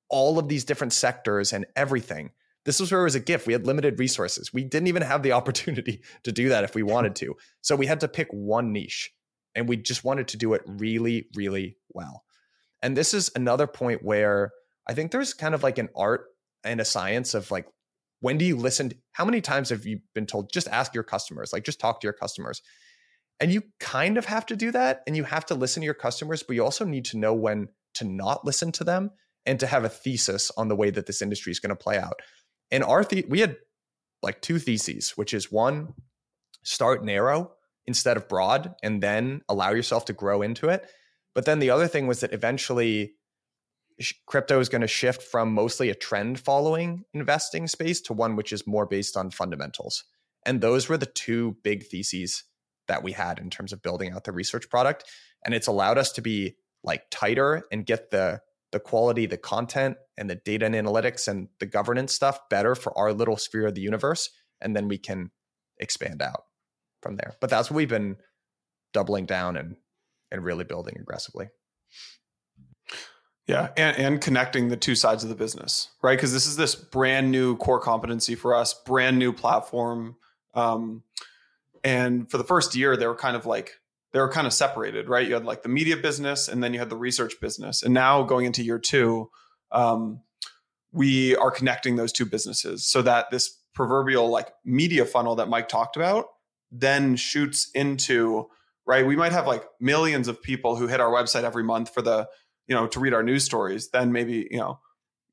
all of these different sectors and everything, this was where it was a gift. We had limited resources. We didn't even have the [LAUGHS] opportunity to do that if we wanted to. So we had to pick one niche and we just wanted to do it really, really well. And this is another point where I think there's kind of like an art and a science of like, when do you listen? How many times have you been told, just ask your customers, like just talk to your customers? And you kind of have to do that and you have to listen to your customers, but you also need to know when to not listen to them and to have a thesis on the way that this industry is going to play out. And our the- we had like two theses, which is one, start narrow instead of broad and then allow yourself to grow into it. But then the other thing was that eventually crypto is going to shift from mostly a trend following investing space to one which is more based on fundamentals. And those were the two big theses that we had in terms of building out the research product. And it's allowed us to be like tighter and get the the quality, the content, and the data and analytics and the governance stuff better for our little sphere of the universe. And then we can expand out from there. But that's what we've been doubling down and and really building aggressively. Yeah, and, and connecting the two sides of the business, right? Because this is this brand new core competency for us, brand new platform. Um, and for the first year, they were kind of like they were kind of separated, right? You had like the media business, and then you had the research business. And now going into year two, um, we are connecting those two businesses so that this proverbial like media funnel that Mike talked about then shoots into right we might have like millions of people who hit our website every month for the you know to read our news stories then maybe you know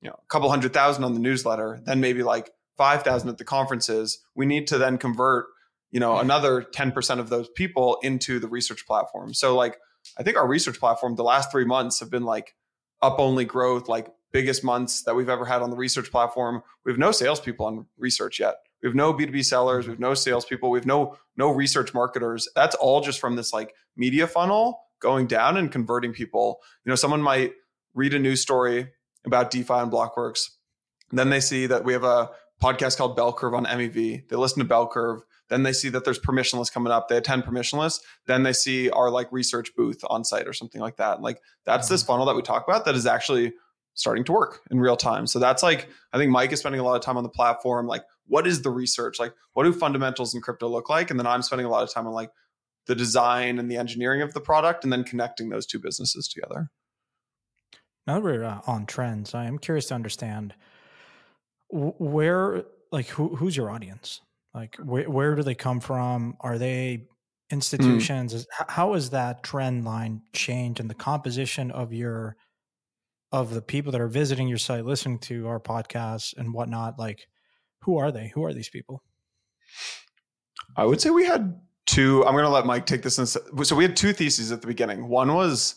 you know a couple hundred thousand on the newsletter then maybe like 5000 at the conferences we need to then convert you know another 10% of those people into the research platform so like i think our research platform the last three months have been like up only growth like biggest months that we've ever had on the research platform we have no salespeople on research yet we have no B2B sellers. We have no salespeople. We have no no research marketers. That's all just from this like media funnel going down and converting people. You know, someone might read a news story about DeFi and Blockworks. And then they see that we have a podcast called Bell Curve on MEV. They listen to Bell Curve. Then they see that there's permissionless coming up. They attend permissionless. Then they see our like research booth on site or something like that. And like that's this mm-hmm. funnel that we talk about that is actually starting to work in real time. So that's like I think Mike is spending a lot of time on the platform, like what is the research like what do fundamentals in crypto look like and then i'm spending a lot of time on like the design and the engineering of the product and then connecting those two businesses together now that we're uh, on trends i am curious to understand where like who, who's your audience like where, where do they come from are they mm. institutions mm. how has that trend line changed in the composition of your of the people that are visiting your site listening to our podcasts and whatnot like who are they? Who are these people? I would say we had two. I'm going to let Mike take this. In, so we had two theses at the beginning. One was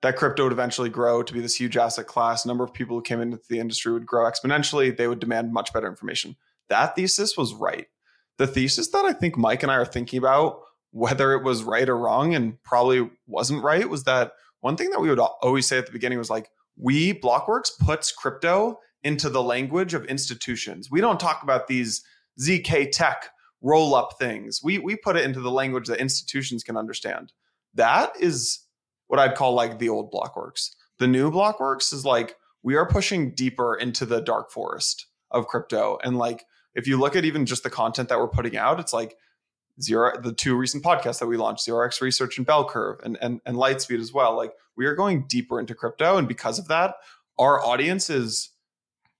that crypto would eventually grow to be this huge asset class. A number of people who came into the industry would grow exponentially. They would demand much better information. That thesis was right. The thesis that I think Mike and I are thinking about, whether it was right or wrong, and probably wasn't right, was that one thing that we would always say at the beginning was like, we, Blockworks, puts crypto into the language of institutions. We don't talk about these ZK Tech roll up things. We we put it into the language that institutions can understand. That is what I'd call like the old Blockworks. The new Blockworks is like we are pushing deeper into the dark forest of crypto. And like if you look at even just the content that we're putting out, it's like zero the two recent podcasts that we launched, Zero X Research and Bell Curve and, and and Lightspeed as well. Like we are going deeper into crypto. And because of that, our audience is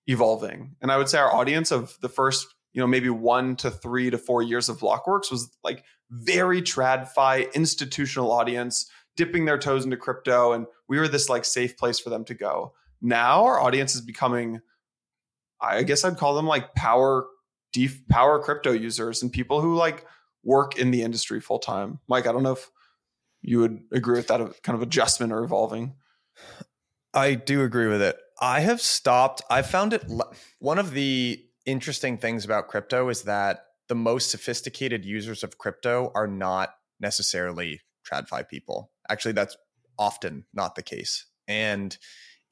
evolving. And I would say our audience of the first, you know, maybe one to three to four years of Blockworks was like very tradfi institutional audience dipping their toes into crypto. And we were this like safe place for them to go. Now our audience is becoming, I guess I'd call them like power deep power crypto users and people who like work in the industry full time. Mike, I don't know if you would agree with that kind of adjustment or evolving. I do agree with it. I have stopped. I found it one of the interesting things about crypto is that the most sophisticated users of crypto are not necessarily TradFi people. Actually, that's often not the case. And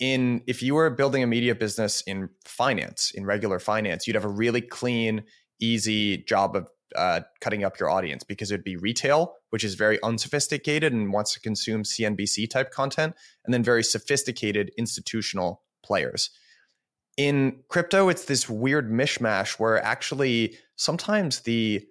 in if you were building a media business in finance, in regular finance, you'd have a really clean, easy job of uh, cutting up your audience because it'd be retail, which is very unsophisticated and wants to consume CNBC type content, and then very sophisticated institutional players. In crypto, it's this weird mishmash where actually sometimes the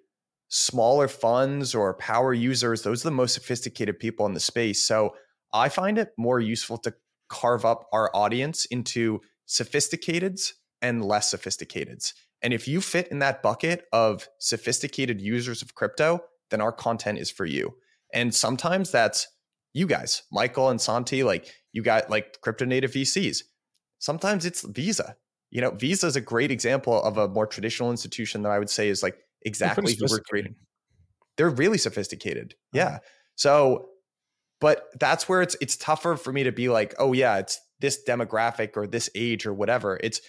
smaller funds or power users, those are the most sophisticated people in the space. So I find it more useful to carve up our audience into sophisticateds and less sophisticateds. And if you fit in that bucket of sophisticated users of crypto, then our content is for you. And sometimes that's you guys, Michael and Santi, like you got like crypto native VCs. Sometimes it's Visa. You know, Visa is a great example of a more traditional institution that I would say is like exactly who we're creating. They're really sophisticated. Yeah. So, but that's where it's it's tougher for me to be like, oh yeah, it's this demographic or this age or whatever. It's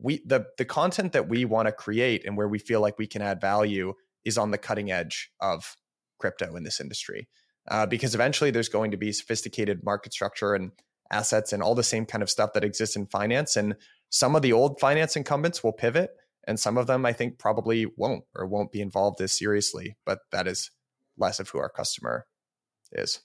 we the the content that we want to create and where we feel like we can add value is on the cutting edge of crypto in this industry uh, because eventually there's going to be sophisticated market structure and assets and all the same kind of stuff that exists in finance and some of the old finance incumbents will pivot and some of them i think probably won't or won't be involved as seriously but that is less of who our customer is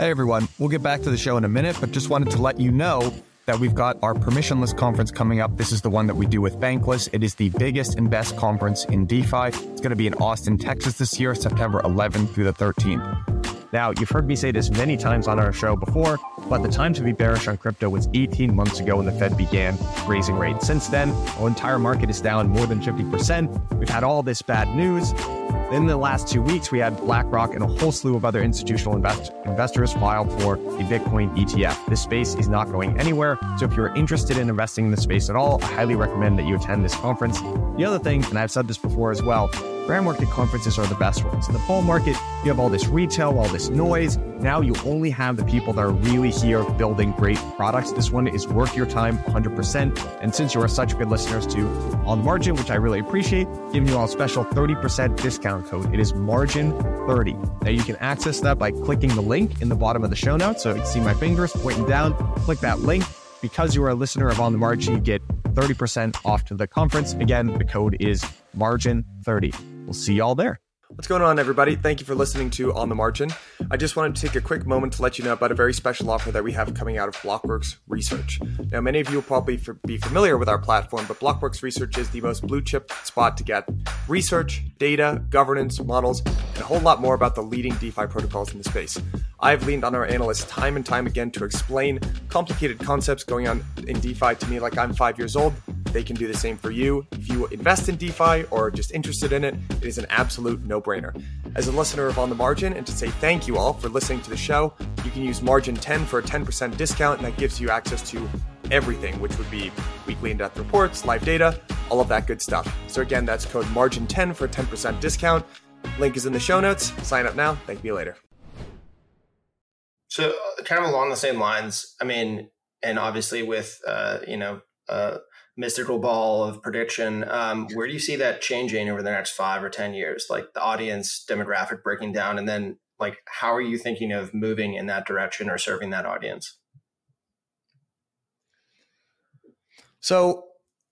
Hey everyone, we'll get back to the show in a minute, but just wanted to let you know that we've got our permissionless conference coming up. This is the one that we do with Bankless. It is the biggest and best conference in DeFi. It's going to be in Austin, Texas this year, September 11th through the 13th. Now, you've heard me say this many times on our show before, but the time to be bearish on crypto was 18 months ago when the Fed began raising rates. Since then, our entire market is down more than 50%. We've had all this bad news. In the last two weeks, we had BlackRock and a whole slew of other institutional invest- investors file for a Bitcoin ETF. This space is not going anywhere. So if you're interested in investing in the space at all, I highly recommend that you attend this conference. The other thing, and I've said this before as well, bear market conferences are the best ones. In the bull market, you have all this retail, all this noise. Now you only have the people that are really here building great products. This one is worth your time 100%. And since you are such good listeners to On Margin, which I really appreciate, giving you all a special 30% discount code. It is margin30. Now you can access that by clicking the link in the bottom of the show notes. So you can see my fingers pointing down, click that link. Because you are a listener of On the Margin, you get 30% off to the conference. Again, the code is margin30. We'll see y'all there. What's going on, everybody? Thank you for listening to On the Margin. I just wanted to take a quick moment to let you know about a very special offer that we have coming out of Blockworks Research. Now, many of you will probably be familiar with our platform, but Blockworks Research is the most blue chip spot to get research, data, governance, models, and a whole lot more about the leading DeFi protocols in the space. I've leaned on our analysts time and time again to explain complicated concepts going on in DeFi to me like I'm five years old. They can do the same for you. If you invest in DeFi or are just interested in it, it is an absolute no brainer. As a listener of On the Margin, and to say thank you all for listening to the show, you can use Margin 10 for a 10% discount, and that gives you access to everything, which would be weekly in depth reports, live data, all of that good stuff. So, again, that's code Margin10 for a 10% discount. Link is in the show notes. Sign up now. Thank you later. So, uh, kind of along the same lines, I mean, and obviously with, uh, you know, uh, mystical ball of prediction. Um, where do you see that changing over the next five or 10 years? Like the audience demographic breaking down, and then like how are you thinking of moving in that direction or serving that audience? So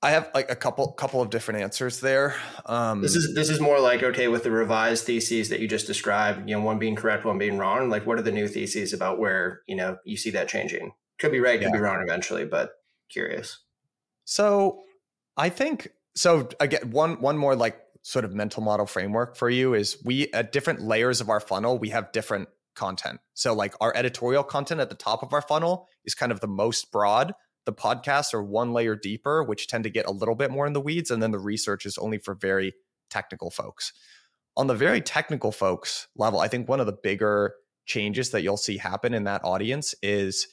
I have like a couple couple of different answers there. Um, this is this is more like okay with the revised theses that you just described. You know, one being correct, one being wrong. Like, what are the new theses about where you know you see that changing? Could be right, could yeah. be wrong eventually, but curious. So, I think so. Again, one one more like sort of mental model framework for you is we at different layers of our funnel we have different content. So, like our editorial content at the top of our funnel is kind of the most broad the podcasts are one layer deeper, which tend to get a little bit more in the weeds. And then the research is only for very technical folks. On the very technical folks level, I think one of the bigger changes that you'll see happen in that audience is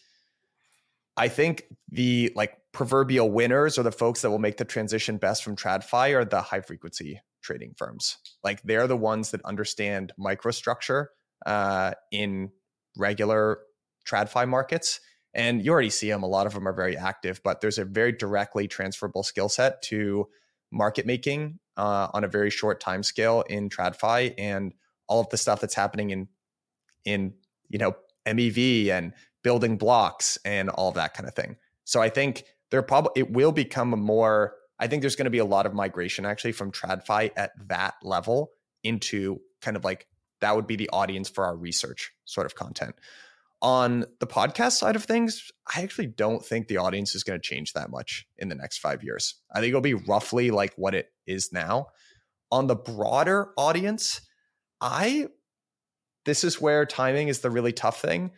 I think the like proverbial winners or the folks that will make the transition best from TradFi are the high frequency trading firms. Like they're the ones that understand microstructure uh, in regular TradFi markets and you already see them. A lot of them are very active, but there's a very directly transferable skill set to market making uh, on a very short time scale in TradFi and all of the stuff that's happening in in you know MEV and building blocks and all that kind of thing. So I think there probably it will become a more. I think there's going to be a lot of migration actually from TradFi at that level into kind of like that would be the audience for our research sort of content. On the podcast side of things, I actually don't think the audience is going to change that much in the next five years. I think it'll be roughly like what it is now. On the broader audience, I this is where timing is the really tough thing.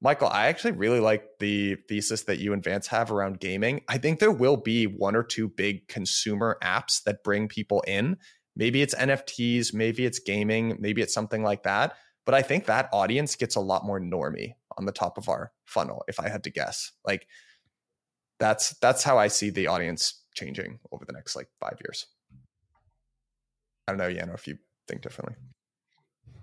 Michael, I actually really like the thesis that you and Vance have around gaming. I think there will be one or two big consumer apps that bring people in. Maybe it's NFTs, maybe it's gaming, maybe it's something like that. But I think that audience gets a lot more normy on the top of our funnel, if I had to guess. Like that's that's how I see the audience changing over the next like five years. I don't know, Yano, if you think differently.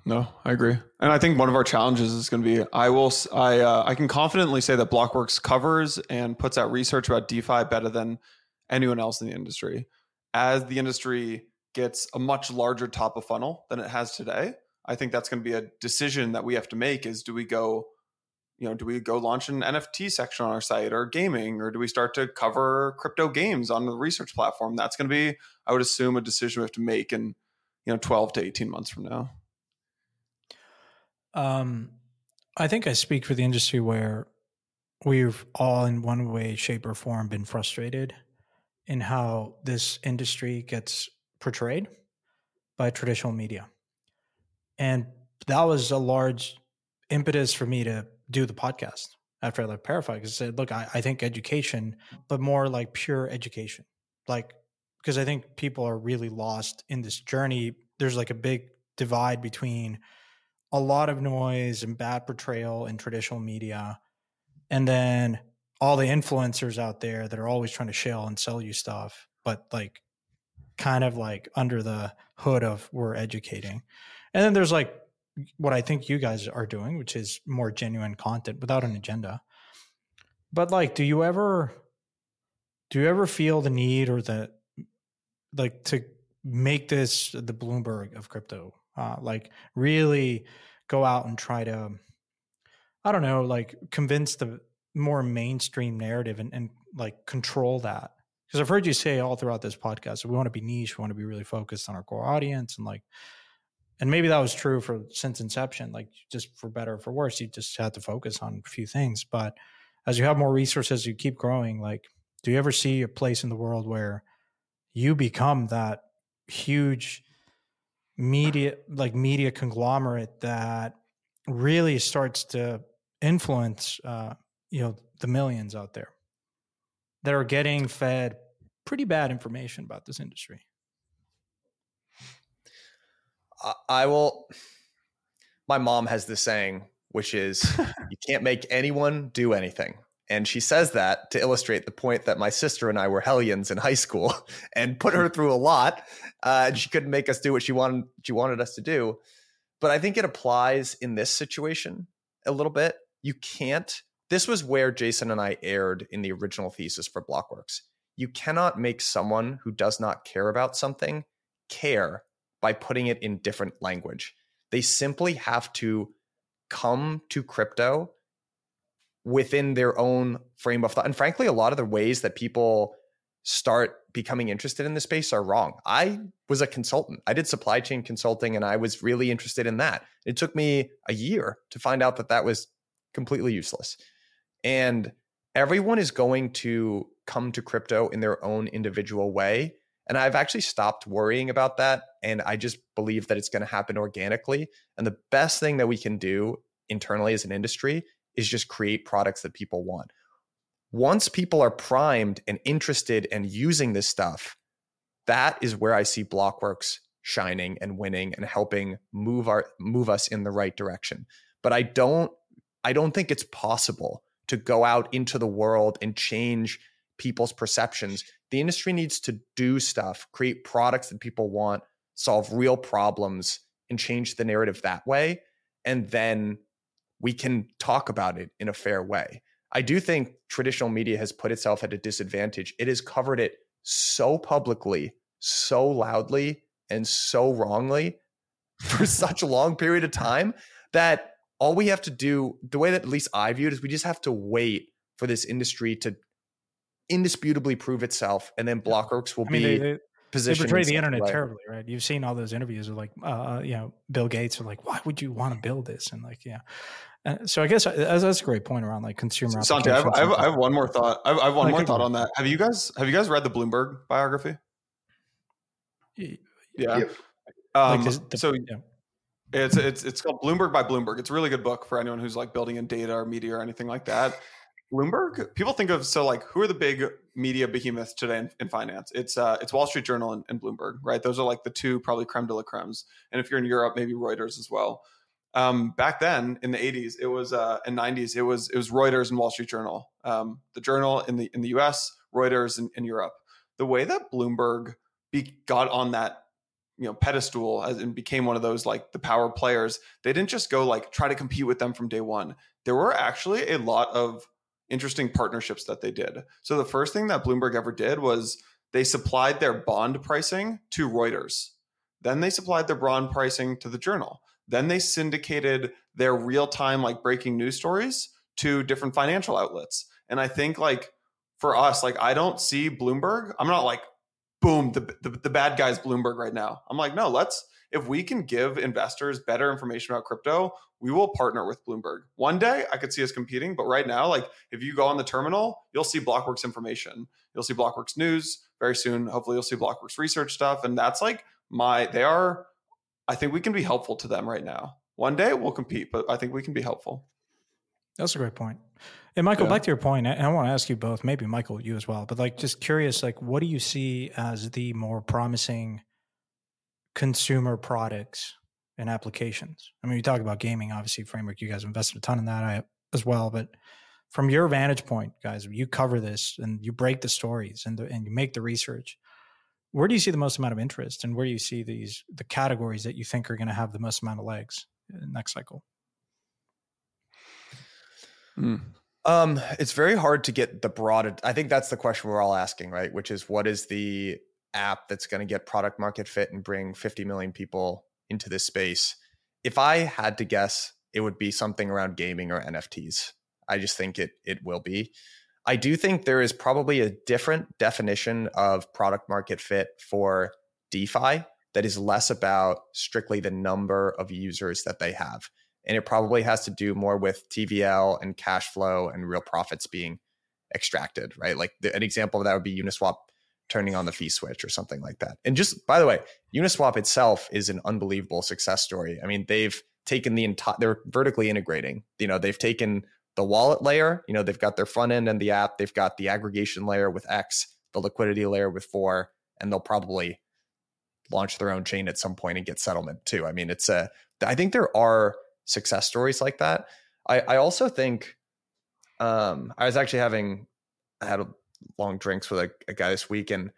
No, I agree, and I think one of our challenges is going to be I will I uh, I can confidently say that Blockworks covers and puts out research about DeFi better than anyone else in the industry. As the industry gets a much larger top of funnel than it has today, I think that's going to be a decision that we have to make is do we go you know, do we go launch an NFT section on our site or gaming, or do we start to cover crypto games on the research platform? That's going to be, I would assume, a decision we have to make in, you know, 12 to 18 months from now. Um, I think I speak for the industry where we've all, in one way, shape, or form, been frustrated in how this industry gets portrayed by traditional media. And that was a large impetus for me to do the podcast after I left ParaFi because I said, look, I, I think education, but more like pure education. Like, because I think people are really lost in this journey. There's like a big divide between a lot of noise and bad portrayal in traditional media, and then all the influencers out there that are always trying to shell and sell you stuff, but like kind of like under the hood of we're educating. And then there's like what I think you guys are doing, which is more genuine content without an agenda. But like, do you ever do you ever feel the need or the like to make this the Bloomberg of crypto? Uh, like really go out and try to I don't know, like convince the more mainstream narrative and, and like control that. Because I've heard you say all throughout this podcast, we want to be niche, we want to be really focused on our core audience and like and maybe that was true for since inception like just for better or for worse you just had to focus on a few things. But as you have more resources you keep growing like do you ever see a place in the world where you become that huge media like media conglomerate that really starts to influence uh, you know the millions out there that are getting fed pretty bad information about this industry I will. My mom has this saying, which is, [LAUGHS] "You can't make anyone do anything." And she says that to illustrate the point that my sister and I were hellions in high school [LAUGHS] and put her through a lot. Uh, and she couldn't make us do what she wanted she wanted us to do. But I think it applies in this situation a little bit. You can't. This was where Jason and I erred in the original thesis for Blockworks. You cannot make someone who does not care about something care by putting it in different language. They simply have to come to crypto within their own frame of thought. And frankly, a lot of the ways that people start becoming interested in the space are wrong. I was a consultant. I did supply chain consulting and I was really interested in that. It took me a year to find out that that was completely useless. And everyone is going to come to crypto in their own individual way. And I've actually stopped worrying about that. And I just believe that it's going to happen organically. And the best thing that we can do internally as an industry is just create products that people want. Once people are primed and interested and using this stuff, that is where I see Blockworks shining and winning and helping move our move us in the right direction. But I don't I don't think it's possible to go out into the world and change people's perceptions. The industry needs to do stuff, create products that people want, solve real problems, and change the narrative that way. And then we can talk about it in a fair way. I do think traditional media has put itself at a disadvantage. It has covered it so publicly, so loudly, and so wrongly [LAUGHS] for such a long period of time that all we have to do, the way that at least I view it, is we just have to wait for this industry to indisputably prove itself, and then Blockworks will I mean, be. They, they, They portray the internet way. terribly, right? You've seen all those interviews of like, uh, uh, you know, Bill Gates are like, why would you want to build this? And like, yeah. Uh, so I guess uh, that's, that's, a great point around like consumer. Santi, I have, I, have, I have, one more thought. I have, I have one like, more thought on that. Have you guys have you guys read the Bloomberg biography? Yeah. Yep. Um, like the, so yeah. It's it's it's called Bloomberg by Bloomberg. It's a really good book for anyone who's like building in data or media or anything like that. Bloomberg, people think of so like who are the big media behemoths today in, in finance? It's uh it's Wall Street Journal and, and, Bloomberg, right? Those are like the two probably creme de la cremes. And if you're in Europe, maybe Reuters as well. Um, back then in the 80s, it was uh and 90s, it was it was Reuters and Wall Street Journal. Um, the journal in the in the US, Reuters in, in Europe. The way that Bloomberg be, got on that you know pedestal as, and became one of those like the power players they didn't just go like try to compete with them from day one there were actually a lot of interesting partnerships that they did. So the first thing that bloomberg ever did was they supplied their bond pricing to reuters. Then they supplied their bond pricing to the journal. Then they syndicated their real-time like breaking news stories to different financial outlets. And i think like for us like i don't see bloomberg i'm not like boom, the, the, the bad guy's Bloomberg right now. I'm like, no, let's, if we can give investors better information about crypto, we will partner with Bloomberg. One day I could see us competing, but right now, like if you go on the terminal, you'll see Blockworks information. You'll see Blockworks news very soon. Hopefully you'll see Blockworks research stuff. And that's like my, they are, I think we can be helpful to them right now. One day we'll compete, but I think we can be helpful. That's a great point. And Michael, yeah. back to your point, and I want to ask you both, maybe Michael, you as well, but like just curious, like what do you see as the more promising consumer products and applications? I mean, you talk about gaming, obviously, framework. You guys invested a ton in that I, as well, but from your vantage point, guys, you cover this and you break the stories and the, and you make the research. Where do you see the most amount of interest, and where do you see these the categories that you think are going to have the most amount of legs in the next cycle? Mm. Um, it's very hard to get the broad. I think that's the question we're all asking, right? Which is what is the app that's going to get product market fit and bring 50 million people into this space? If I had to guess, it would be something around gaming or NFTs. I just think it it will be. I do think there is probably a different definition of product market fit for DeFi that is less about strictly the number of users that they have and it probably has to do more with TVL and cash flow and real profits being extracted, right? Like the, an example of that would be Uniswap turning on the fee switch or something like that. And just by the way, Uniswap itself is an unbelievable success story. I mean, they've taken the entire they're vertically integrating. You know, they've taken the wallet layer, you know, they've got their front end and the app, they've got the aggregation layer with X, the liquidity layer with 4, and they'll probably launch their own chain at some point and get settlement too. I mean, it's a I think there are success stories like that. I, I also think um, I was actually having I had a long drinks with a, a guy this week and,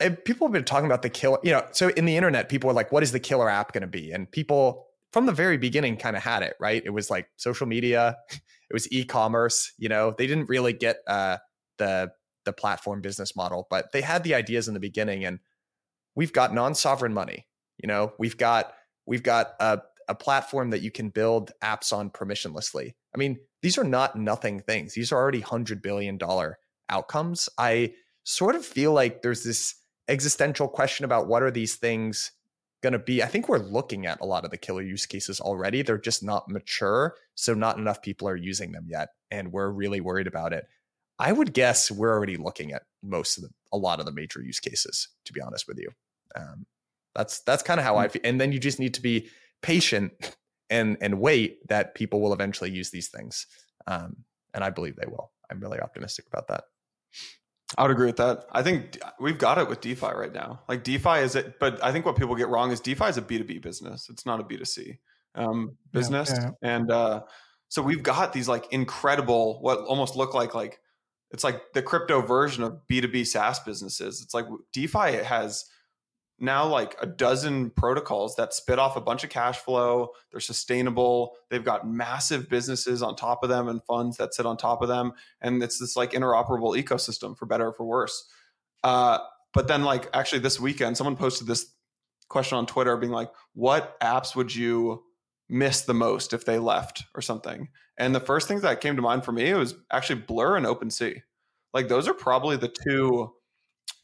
and people have been talking about the killer, you know, so in the internet, people were like, what is the killer app going to be? And people from the very beginning kind of had it, right? It was like social media, [LAUGHS] it was e-commerce, you know, they didn't really get uh, the the platform business model, but they had the ideas in the beginning and we've got non-sovereign money, you know, we've got we've got a a platform that you can build apps on permissionlessly. I mean, these are not nothing things. These are already hundred billion dollar outcomes. I sort of feel like there's this existential question about what are these things going to be. I think we're looking at a lot of the killer use cases already. They're just not mature. So not enough people are using them yet. And we're really worried about it. I would guess we're already looking at most of the, a lot of the major use cases, to be honest with you. Um, that's, that's kind of how I hmm. feel. And then you just need to be patient and, and wait that people will eventually use these things. Um, and I believe they will. I'm really optimistic about that. I would agree with that. I think we've got it with DeFi right now. Like DeFi is it, but I think what people get wrong is DeFi is a B2B business. It's not a B2C um, business. Yeah, yeah. And uh, so we've got these like incredible, what almost look like like it's like the crypto version of B2B SaaS businesses. It's like DeFi it has now like a dozen protocols that spit off a bunch of cash flow. They're sustainable. They've got massive businesses on top of them and funds that sit on top of them. And it's this like interoperable ecosystem for better or for worse. Uh, but then, like, actually, this weekend, someone posted this question on Twitter being like, what apps would you miss the most if they left or something? And the first thing that came to mind for me was actually Blur and OpenSea. Like, those are probably the two.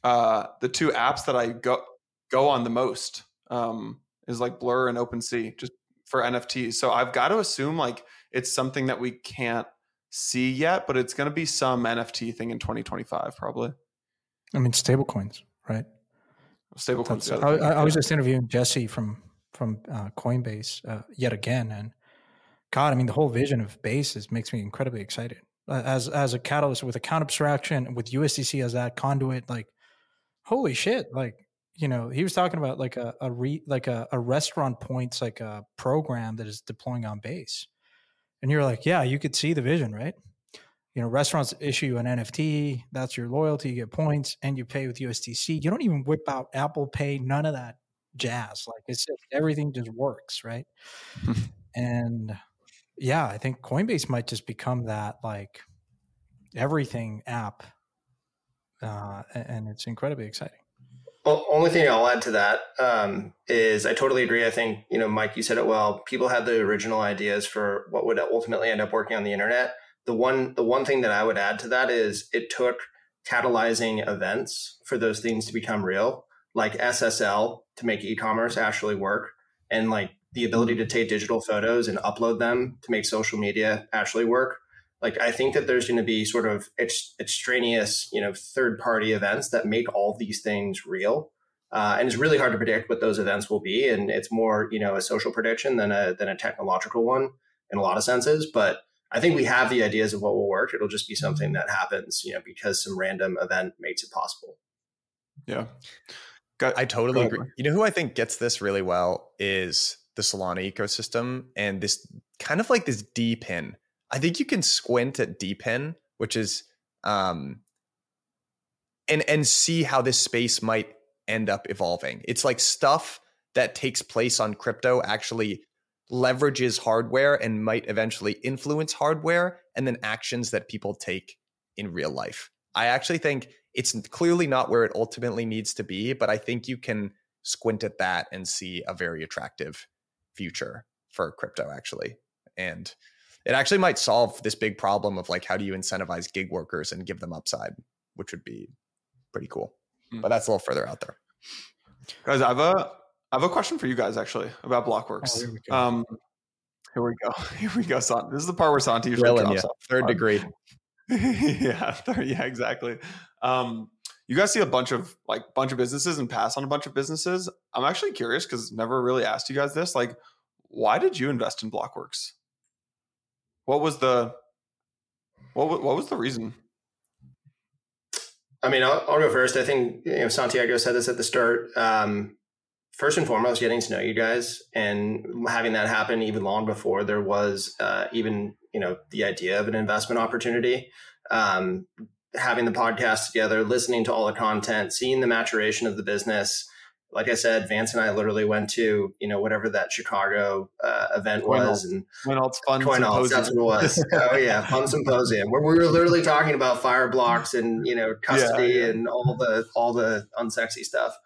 Uh, the two apps that I go go on the most um, is like Blur and OpenSea just for NFTs. So I've got to assume like it's something that we can't see yet, but it's going to be some NFT thing in 2025 probably. I mean, stablecoins, right? Stablecoins. I, I, was just interviewing Jesse from from uh, Coinbase uh, yet again, and God, I mean, the whole vision of Base is, makes me incredibly excited. As as a catalyst with account abstraction, with USDC as that conduit, like, holy shit! Like, you know, he was talking about like a, a re, like a, a restaurant points like a program that is deploying on base. And you're like, yeah, you could see the vision, right? You know, restaurants issue an NFT, that's your loyalty, you get points, and you pay with USDC. You don't even whip out Apple Pay, none of that jazz. Like it's just everything just works, right? [LAUGHS] and yeah, I think Coinbase might just become that like everything app. Uh, and it's incredibly exciting. Well, only thing I'll add to that um, is I totally agree. I think you know, Mike, you said it well. People had the original ideas for what would ultimately end up working on the internet. The one, the one thing that I would add to that is it took catalyzing events for those things to become real, like SSL to make e-commerce actually work, and like the ability to take digital photos and upload them to make social media actually work like i think that there's going to be sort of ex- extraneous you know third party events that make all these things real. Uh, and it's really hard to predict what those events will be and it's more you know a social prediction than a than a technological one in a lot of senses. But i think we have the ideas of what will work. It'll just be something that happens you know because some random event makes it possible. Yeah. Got, i totally agree. you know who i think gets this really well is the solana ecosystem and this kind of like this DePIN I think you can squint at DePIN, which is um and and see how this space might end up evolving. It's like stuff that takes place on crypto actually leverages hardware and might eventually influence hardware and then actions that people take in real life. I actually think it's clearly not where it ultimately needs to be, but I think you can squint at that and see a very attractive future for crypto actually. And it actually might solve this big problem of like how do you incentivize gig workers and give them upside, which would be pretty cool. Mm. But that's a little further out there. Guys, I have a I have a question for you guys actually about Blockworks. Oh, here, we um, here we go. [LAUGHS] Here we go. Santi. This is the part where Santi usually Grilling drops off. Third degree. [LAUGHS] yeah, third, yeah, exactly. Um, you guys see a bunch of like bunch of businesses and pass on a bunch of businesses. I'm actually curious because never really asked you guys this. Like, why did you invest in Blockworks? What was the what what was the reason? I mean, I'll, I'll go first. I think you know Santiago said this at the start. Um, first and foremost, getting to know you guys and having that happen even long before there was uh, even you know the idea of an investment opportunity. Um, having the podcast together, listening to all the content, seeing the maturation of the business, like I said, Vance and I literally went to you know whatever that Chicago uh, event Coin was, and CoinAlt's fun CoinAlt's, that's what it was. [LAUGHS] oh yeah, fun symposium where we were literally talking about Fireblocks and you know custody yeah, yeah. and all the all the unsexy stuff.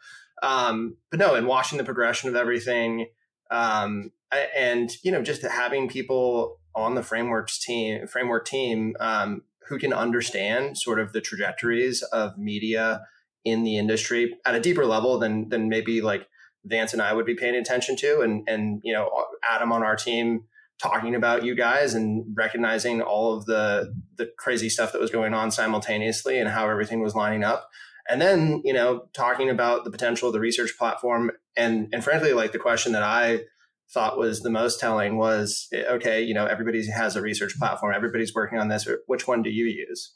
Um, but no, and watching the progression of everything, um, and you know just having people on the frameworks team framework team um, who can understand sort of the trajectories of media in the industry at a deeper level than than maybe like Vance and I would be paying attention to, and and you know Adam on our team talking about you guys and recognizing all of the the crazy stuff that was going on simultaneously and how everything was lining up. And then you know talking about the potential of the research platform and and frankly like the question that i thought was the most telling was okay you know everybody has a research platform. Everybody's working on this. Which one do you use?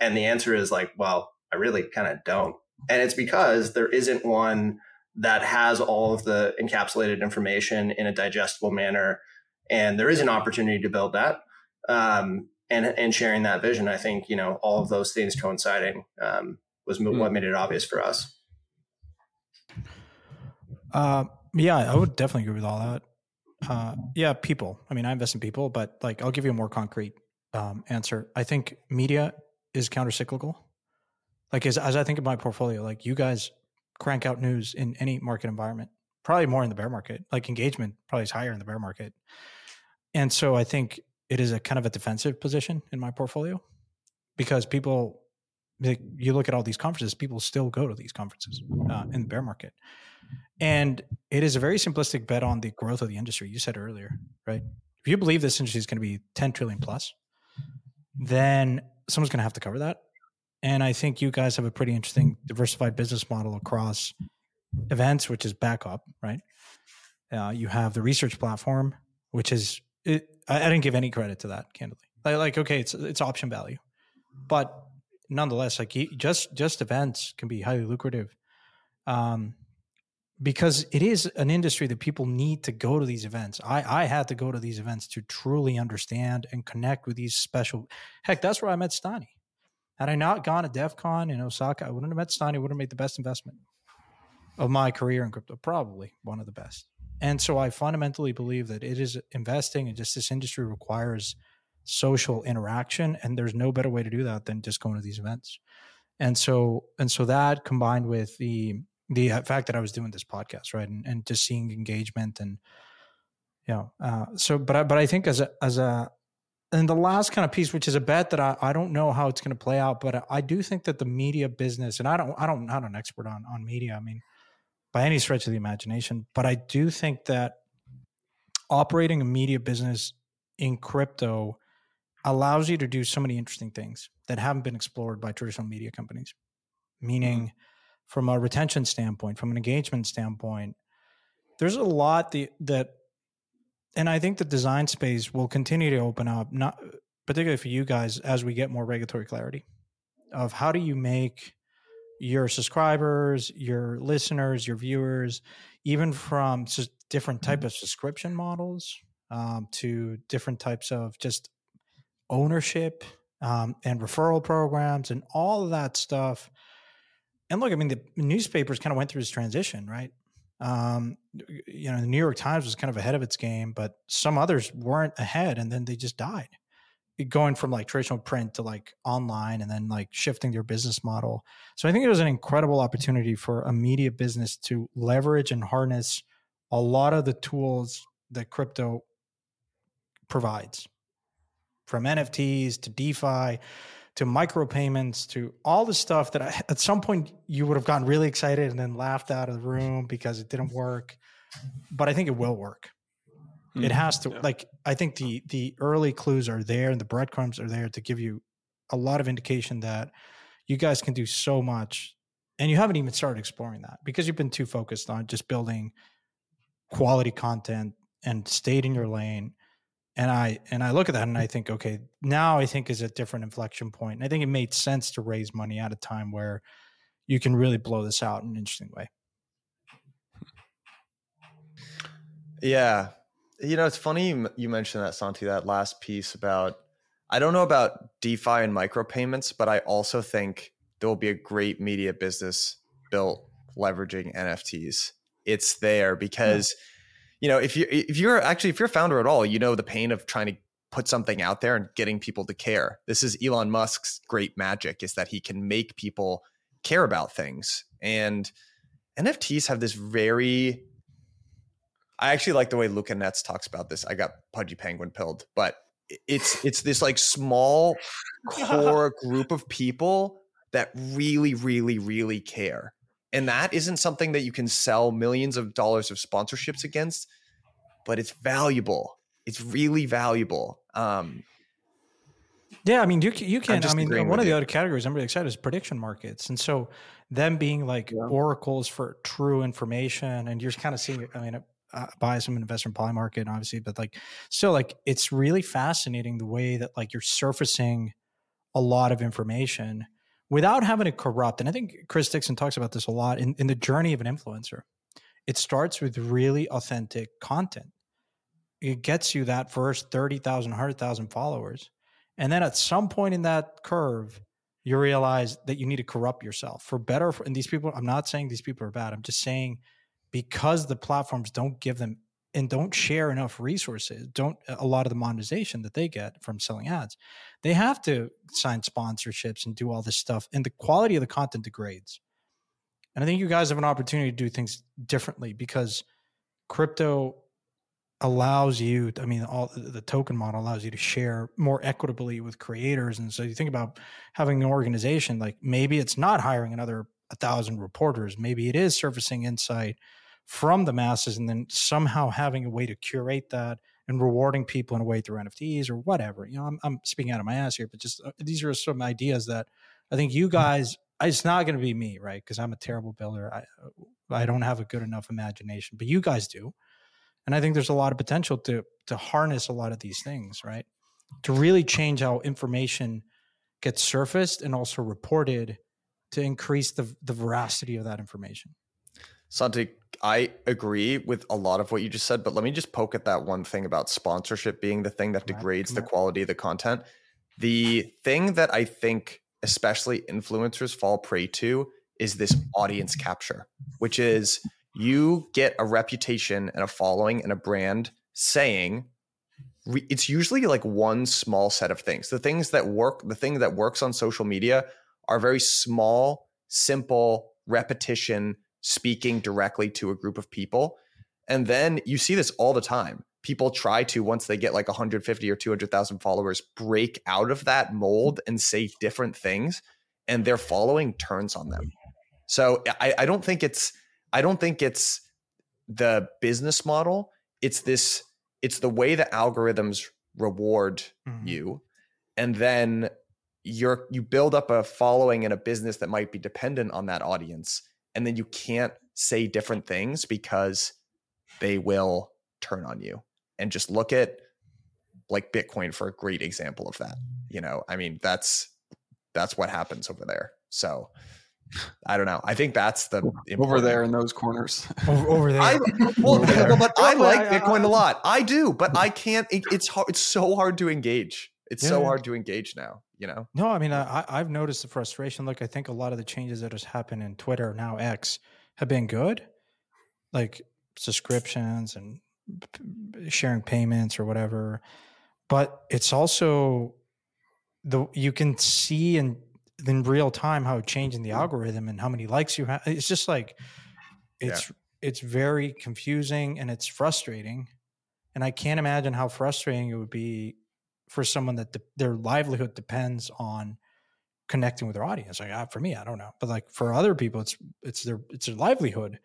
And the answer is like well i really kind of don't and it's because there isn't one that has all of the encapsulated information in a digestible manner. And there is an opportunity to build that um, and and sharing that vision i think you know all of those things coinciding um, was mm. what made it obvious for us. Uh, yeah i would definitely agree with all that. Uh, yeah people. I mean i invest in people but like i'll give you a more concrete um, answer. I think media is countercyclical like as, as i think of my portfolio like you guys crank out news in any market environment probably more in the bear market like engagement probably is higher in the bear market and so I think it is a kind of a defensive position in my portfolio because people, like, you look at all these conferences, people still go to these conferences uh, in the bear market. And it is a very simplistic bet on the growth of the industry. You said earlier, right? If you believe this industry is going to be 10 trillion plus, then someone's going to have to cover that. And I think you guys have a pretty interesting diversified business model across events, which is backup, right? Uh, you have the research platform, which is it, I, I, didn't give any credit to that, candidly. Like, like, okay, it's it's option value, but nonetheless, like just just events can be highly lucrative, um, because it is an industry that people need to go to these events. I I had to go to these events to truly understand and connect with these special. Heck, that's where I met Stani. Had I not gone to Devcon in Osaka, I wouldn't have met Stani. Would have made the best investment of my career in crypto, probably one of the best. And so I fundamentally believe that it is investing and just this industry requires social interaction and there's no better way to do that than just going to these events. And so and so that combined with the the fact that I was doing this podcast, right? And, and just seeing engagement and you know, uh, so but I, but I think as a as a and the last kind of piece, which is a bet that I, I don't know how it's going to play out, but I do think that the media business, and I don't I don't I'm not an expert on on media. I mean, by any stretch of the imagination. But I do think that operating a media business in crypto allows you to do so many interesting things that haven't been explored by traditional media companies. Meaning, mm-hmm. from a retention standpoint, from an engagement standpoint, there's a lot the, that, and I think the design space will continue to open up, not particularly for you guys as we get more regulatory clarity of how do you make your subscribers, your listeners, your viewers, even from just different type of subscription models um, to different types of just ownership um, and referral programs and all of that stuff. And look, I mean, the newspapers kind of went through this transition, right? Um, you know, the New York Times was kind of ahead of its game, but some others weren't ahead, and then they just died going from like traditional print to like online and then like shifting their business model. So I think it was an incredible opportunity for a media business to leverage and harness a lot of the tools that crypto provides from NFTs to DeFi to micropayments to all the stuff that I, at some point you would have gotten really excited and then laughed out of the room because it didn't work. But I think it will work. Mm-hmm. It has to yeah. like I think the the early clues are there and the breadcrumbs are there to give you a lot of indication that you guys can do so much and you haven't even started exploring that because you've been too focused on just building quality content and stayed in your lane and i and i look at that and i think okay now i think is a different inflection point and i think it made sense to raise money at a time where you can really blow this out in an interesting way yeah you know, it's funny you, you mentioned that, Santi, that last piece about, I don't know about DeFi and micropayments, but I also think there will be a great media business built leveraging NFTs. It's there because, yeah. You know, if you if you're actually if you're a founder at all, you know the pain of trying to put something out there and getting people to care. This is Elon Musk's great magic is that he can make people care about things. And NFTs have this very I actually like the way Luca Netz talks about this. I got Pudgy Penguin pilled, but it's it's this like small [LAUGHS] core group of people that really really really care and that isn't something that you can sell millions of dollars of sponsorships against but it's valuable it's really valuable um Yeah, I mean, you can, you can. I mean, one of the you. other categories I'm really excited is prediction markets, and so them being like oracles for true information, and you're kind of seeing. I mean, uh, buy some investment Polymarket, obviously, but like still, like it's really fascinating the way that like you're surfacing a lot of information without having to corrupt. And I think Chris Dixon talks about this a lot in, in the journey of an influencer. It starts with really authentic content. It gets you that first 30,000, 100,000 followers. And then at some point in that curve, you realize that you need to corrupt yourself for better. For, and these people, I'm not saying these people are bad. I'm just saying because the platforms don't give them and don't share enough resources, don't a lot of the monetization that they get from selling ads, they have to sign sponsorships and do all this stuff. And the quality of the content degrades. And I think you guys have an opportunity to do things differently because crypto allows you i mean all the token model allows you to share more equitably with creators and so you think about having an organization like maybe it's not hiring another a thousand reporters maybe it is surfacing insight from the masses and then somehow having a way to curate that and rewarding people in a way through nfts or whatever you know i'm, I'm speaking out of my ass here but just uh, these are some ideas that i think you guys it's not going to be me right because i'm a terrible builder i i don't have a good enough imagination but you guys do and I think there's a lot of potential to to harness a lot of these things, right? To really change how information gets surfaced and also reported to increase the the veracity of that information. Santi, I agree with a lot of what you just said, but let me just poke at that one thing about sponsorship being the thing that Come degrades come the on. quality of the content. The thing that I think especially influencers fall prey to is this audience capture, which is you get a reputation and a following and a brand saying it's usually like one small set of things. The things that work, the thing that works on social media are very small, simple repetition speaking directly to a group of people. And then you see this all the time. People try to, once they get like 150 or 200,000 followers, break out of that mold and say different things, and their following turns on them. So I, I don't think it's, I don't think it's the business model. It's this, it's the way the algorithms reward Mhm. you. And then you're you build up a following and a business that might be dependent on that audience and then you can't say different things because they will turn on you and just look at like bitcoin for a great example of that you know i mean that's that's what happens over there so i don't know i think that's the over there in those corners. Over, over there. I [LAUGHS] well, Over well, but I there. like I- I- Bitcoin a lot. I do, but I can't. It, it's hard. It's so hard to engage. It's so hard to engage now. You know. No, I mean, I, I've noticed the frustration. Look, I think a lot of the changes that has happened in Twitter now X have been good, like subscriptions and sharing payments or whatever. But it's also the you can see in in real time how changing the mm. algorithm and how many likes you have. It's just like it's it's very confusing and it's frustrating. And I can't imagine how frustrating it would be for someone that de- their livelihood depends on connecting with their audience. Like uh, for me, I don't know, but like for other people, it's it's their it's their livelihood.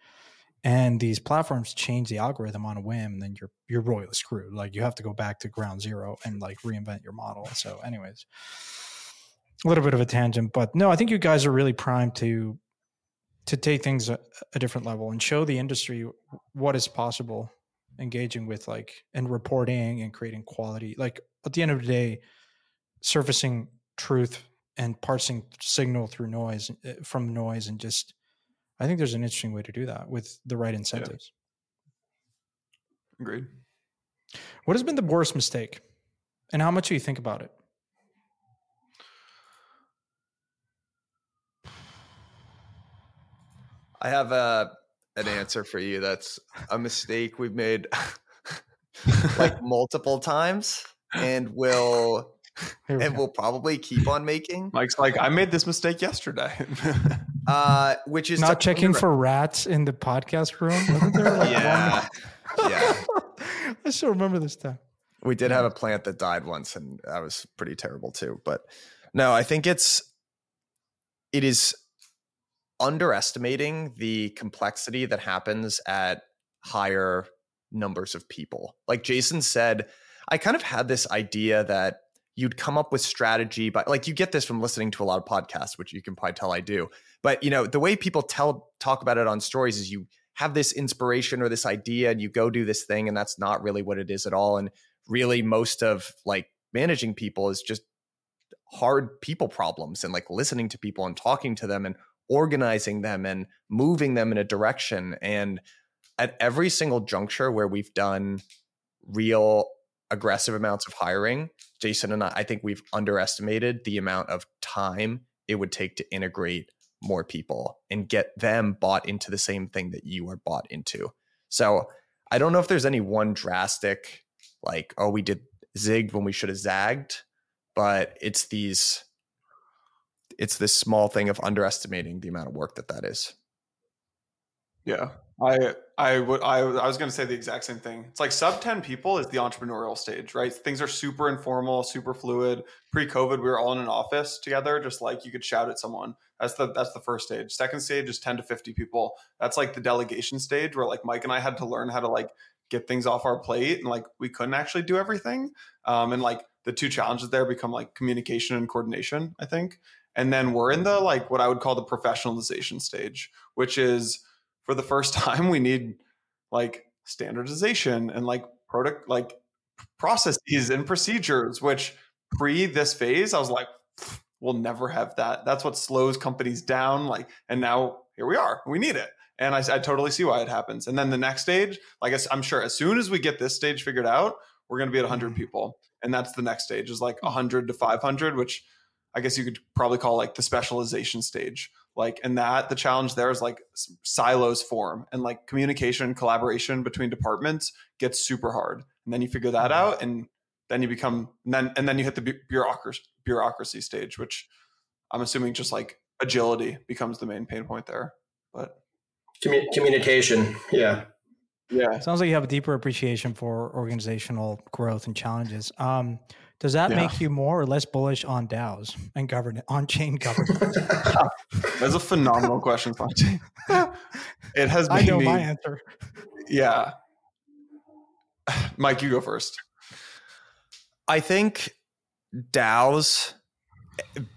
And these platforms change the algorithm on a whim, and then you're you're royally screwed. Like you have to go back to ground zero and like reinvent your model. So, anyways, a little bit of a tangent, but no, I think you guys are really primed to to take things a, a different level and show the industry what is possible engaging with like and reporting and creating quality like at the end of the day surfacing truth and parsing signal through noise uh, from noise and just i think there's an interesting way to do that with the right incentives. Agreed. what has been the worst mistake? And how much do you think about it? I have a an [LAUGHS] answer for you. That's a mistake we've made [LAUGHS] like [LAUGHS] multiple times, and will we and go. will probably keep on making. Mike's like, I made this mistake yesterday. Uh, which is not to- checking for rats in the podcast room Wasn't there, like, one- yeah, yeah. i still remember this time we did have a plant that died once, and that was pretty terrible too. But no, I think it's it is underestimating the complexity that happens at higher numbers of people. Like Jason said, I kind of had this idea that you'd come up with strategy but like you get this from listening to a lot of podcasts which you can probably tell I do. But you know, the way people tell talk about it on stories is you have this inspiration or this idea and you go do this thing and that's not really what it is at all and really most of like managing people is just hard people problems and like listening to people and talking to them and organizing them and moving them in a direction and at every single juncture where we've done real aggressive amounts of hiring jason and i i think we've underestimated the amount of time it would take to integrate more people and get them bought into the same thing that you are bought into. So i don't know if there's any one drastic like oh we did zigged when we should have zagged but it's these it's this small thing of underestimating the amount of work that that is Yeah, I I would I, I was going to say the exact same thing. It's like sub ten people is the entrepreneurial stage, right? Things are super informal, super fluid. Pre COVID, we were all in an office together, just like you could shout at someone. That's the that's the first stage. Second stage is ten to fifty people. That's like the delegation stage where like Mike and I had to learn how to like get things off our plate and like we couldn't actually do everything. Um, and like the two challenges there become like communication and coordination. I think. And then we're in the like what I would call the professionalization stage, which is for the first [LAUGHS] time we need like standardization and like product like processes and procedures which pre this phase i was like we'll never have that. That's what slows companies down like and now here we are. We need it. And I, I totally see why it happens. And then the next stage like I, i'm sure as soon as we get this stage figured out we're going to be at 100 mm-hmm. people. And that's the next stage is like 100 mm-hmm. to 500 which i guess you could probably call like the specialization stage. Like and that the challenge there is like silos form and like communication and collaboration between departments gets super hard. And then you figure that out and then you become and then and then you hit the bureaucracy bureaucracy stage which i'm assuming just like agility becomes the main pain point there but Commu- communication yeah. Yeah. Sounds like you have a deeper appreciation for organizational growth and challenges. Um, does that Yeah. make you more or less bullish on DAOs and governance, on chain governance? [LAUGHS] that's a phenomenal question Fonte. [LAUGHS] it has been I know me my answer. yeah mike you go first I think DAOs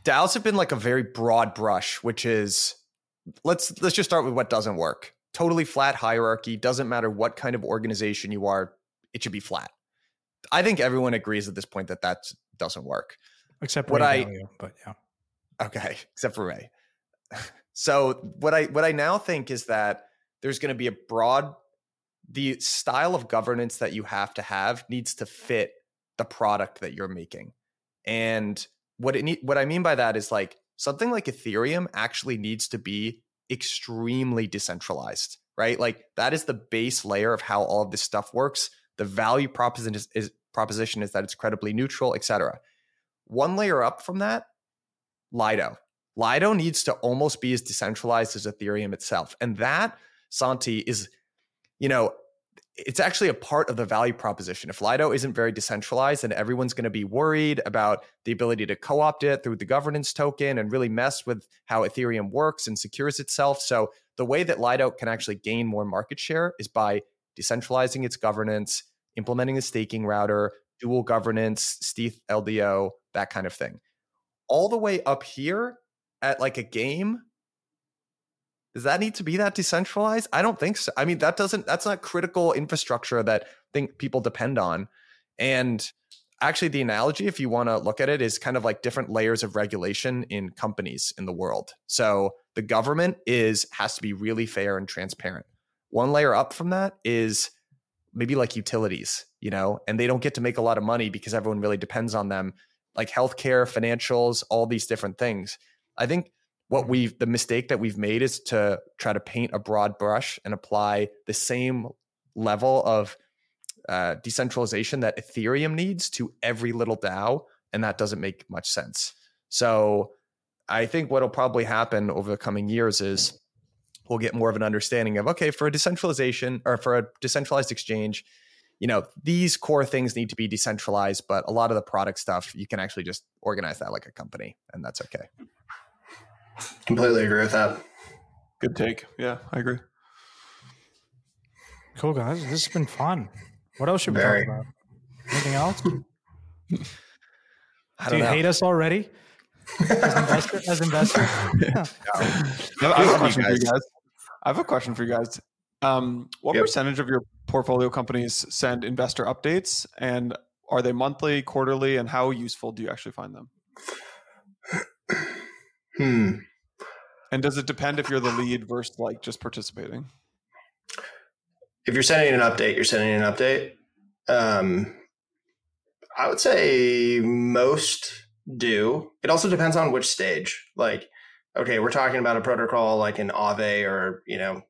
DAOs have been like a very broad brush, which is let's let's just start with what doesn't work. Totally flat hierarchy, doesn't matter what kind of organization you are, it should be flat. I think everyone agrees at this point that that doesn't work. Except what Ray I- Dalio, but yeah. Okay, [LAUGHS] except for Ray. [LAUGHS] So what I what I now think is that there's going to be a broad the style of governance that you have to have needs to fit the product that you're making. And what it need, what I mean by that is like something like Ethereum actually needs to be extremely decentralized, right? Like that is the base layer of how all of this stuff works. The value proposition is, is proposition is that it's credibly neutral, etc. One layer up from that, Lido. Lido needs to almost be as decentralized as Ethereum itself. And that, Santi, is, you know, it's actually a part of the value proposition. If Lido isn't very decentralized, then everyone's going to be worried about the ability to co opt it through the governance token and really mess with how Ethereum works and secures itself. So, the way that Lido can actually gain more market share is by decentralizing its governance, implementing a staking router, dual governance, stETH LDO, that kind of thing. All the way up here at like a game, does that need to be that decentralized? I don't think so. I mean, that doesn't that's not critical infrastructure that think people depend on. And actually the analogy if you want to look at it is kind of like different layers of regulation in companies in the world. So the government is has to be really fair and transparent. One layer up from that is maybe like utilities, you know, and they don't get to make a lot of money because everyone really depends on them, like healthcare, financials, all these different things. I think what we've the mistake that we've made is to try to paint a broad brush and apply the same level of uh, decentralization that Ethereum needs to every little DAO, and that doesn't make much sense. So I think what'll probably happen over the coming years is we'll get more of an understanding of okay, for a decentralization or for a decentralized exchange, you know, these core things need to be decentralized, but a lot of the product stuff you can actually just organize that like a company, and that's okay. Completely agree with that. Good take. Yeah, I agree. Cool guys, this has been fun. What else should we Very. talk about? Anything else? [LAUGHS] Do I you don't know. hate us already? [LAUGHS] As investor, as investor? [LAUGHS] I have, I have Good a on question you for you guys. I have a question for you guys. Um, what Yep. percentage of your portfolio companies send investor updates, and are they monthly, quarterly, and how useful do you actually find them? [CLEARS THROAT] Hmm. And does it depend if you're the lead versus like just participating? If you're sending an update, you're sending an update. Um, I would say most do. It also depends on which stage. Like, okay, we're talking about a protocol like an Aave or you know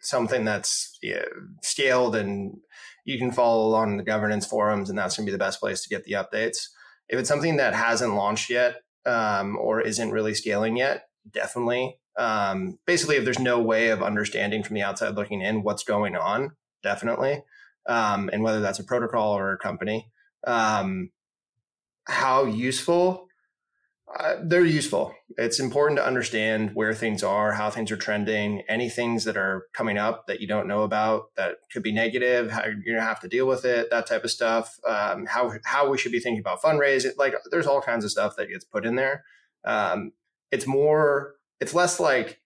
something that's yeah, scaled and you can follow along the governance forums, and that's going to be the best place to get the updates. If it's something that hasn't launched yet um, or isn't really scaling yet, definitely. Um, basically, if there's no way of understanding from the outside looking in what's going on, definitely. Um, and whether that's a protocol or a company, um, how useful? Uh, they're useful. It's important to understand where things are, how things are trending, any things that are coming up that you don't know about that could be negative, how you're to have to deal with it, that type of stuff. Um, how how we should be thinking about fundraising. Like, there's all kinds of stuff that gets put in there. Um, it's more, it's less like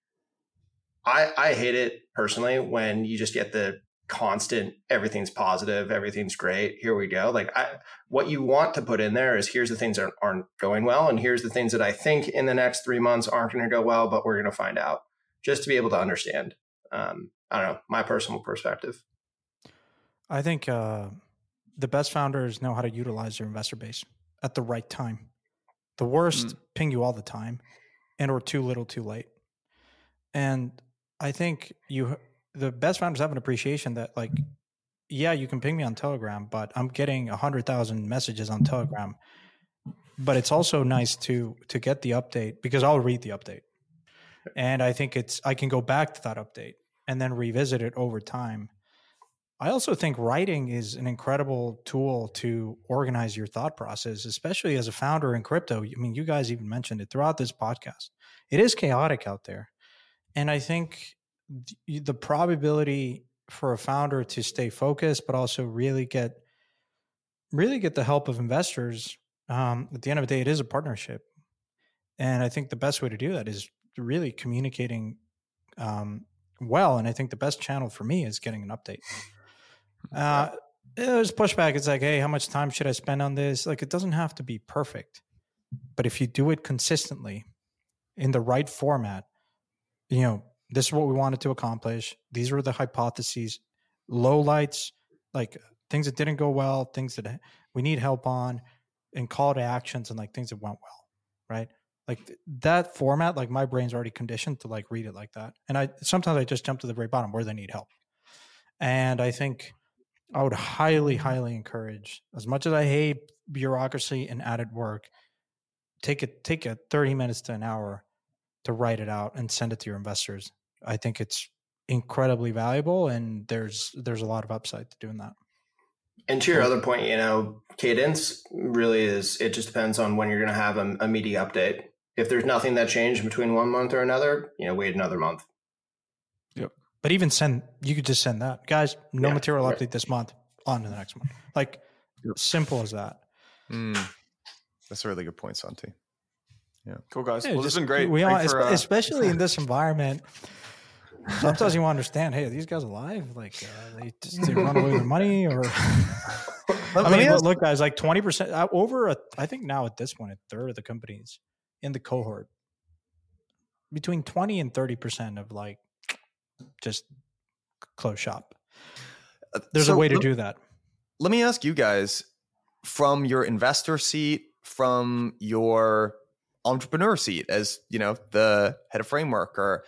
I I hate it personally when you just get the constant everything's positive everything's great here we go like i what you want to put in there is here's the things that aren't going well and here's the things that i think in the next three months aren't going to go well but we're going to find out just to be able to understand um, i don't know my personal perspective I think uh, the best founders know how to utilize their investor base at the right time. The worst ping you all the time, and or too little, too late. And I think you, the best founders have an appreciation that, like, yeah, you can ping me on Telegram, but I'm getting a hundred thousand messages on Telegram. But it's also nice to to get the update because I'll read the update, and I think it's I can go back to that update and then revisit it over time. I also think writing is an incredible tool to organize your thought process, especially as a founder in crypto. I mean, you guys even mentioned it throughout this podcast. It is chaotic out there. And I think th- the probability for a founder to stay focused, but also really get really get the help of investors. Um, at the end of the day, it is a partnership, and I think the best way to do that is really communicating um, well. And I think the best channel for me is getting an update. Uh, there's pushback. It's like, hey, how much time should I spend on this? Like, it doesn't have to be perfect, but if you do it consistently in the right format, you know, this is what we wanted to accomplish. These were the hypotheses, low lights, like things that didn't go well, things that we need help on, and call to actions and like things that went well, right? Like th- that format, like my brain's already conditioned to like read it like that. And I sometimes I just jump to the very bottom where they need help. And I think I would highly, highly encourage, as much as I hate bureaucracy and added work, take it take a 30 minutes to an hour to write it out and send it to your investors. I think it's incredibly valuable and there's there's a lot of upside to doing that. And to your other point, you know, cadence really is, it just depends on when you're going to have a, a media update. If there's nothing that changed between one month or another, you know, wait another month. Yep. But even send you could just send that. Guys, no Yeah, material right. update this month, on to the next month. Like simple as that. Mm, that's a really good point, Santi. Cool guys. Yeah, well, this just- has been great. We all, Thanks for, uh, especially in this [LAUGHS] environment. Sometimes you want to understand, hey, are these guys alive? Like uh, they just they run away with money, or [LAUGHS] I mean, look, look, guys, like twenty percent over. A, I think now at this point, a third of the companies in the cohort, between twenty and thirty percent of like just close shop. Uh, There's so a way to let- do that. let me ask you guys from your investor seat from your entrepreneur seat as you know the head of framework or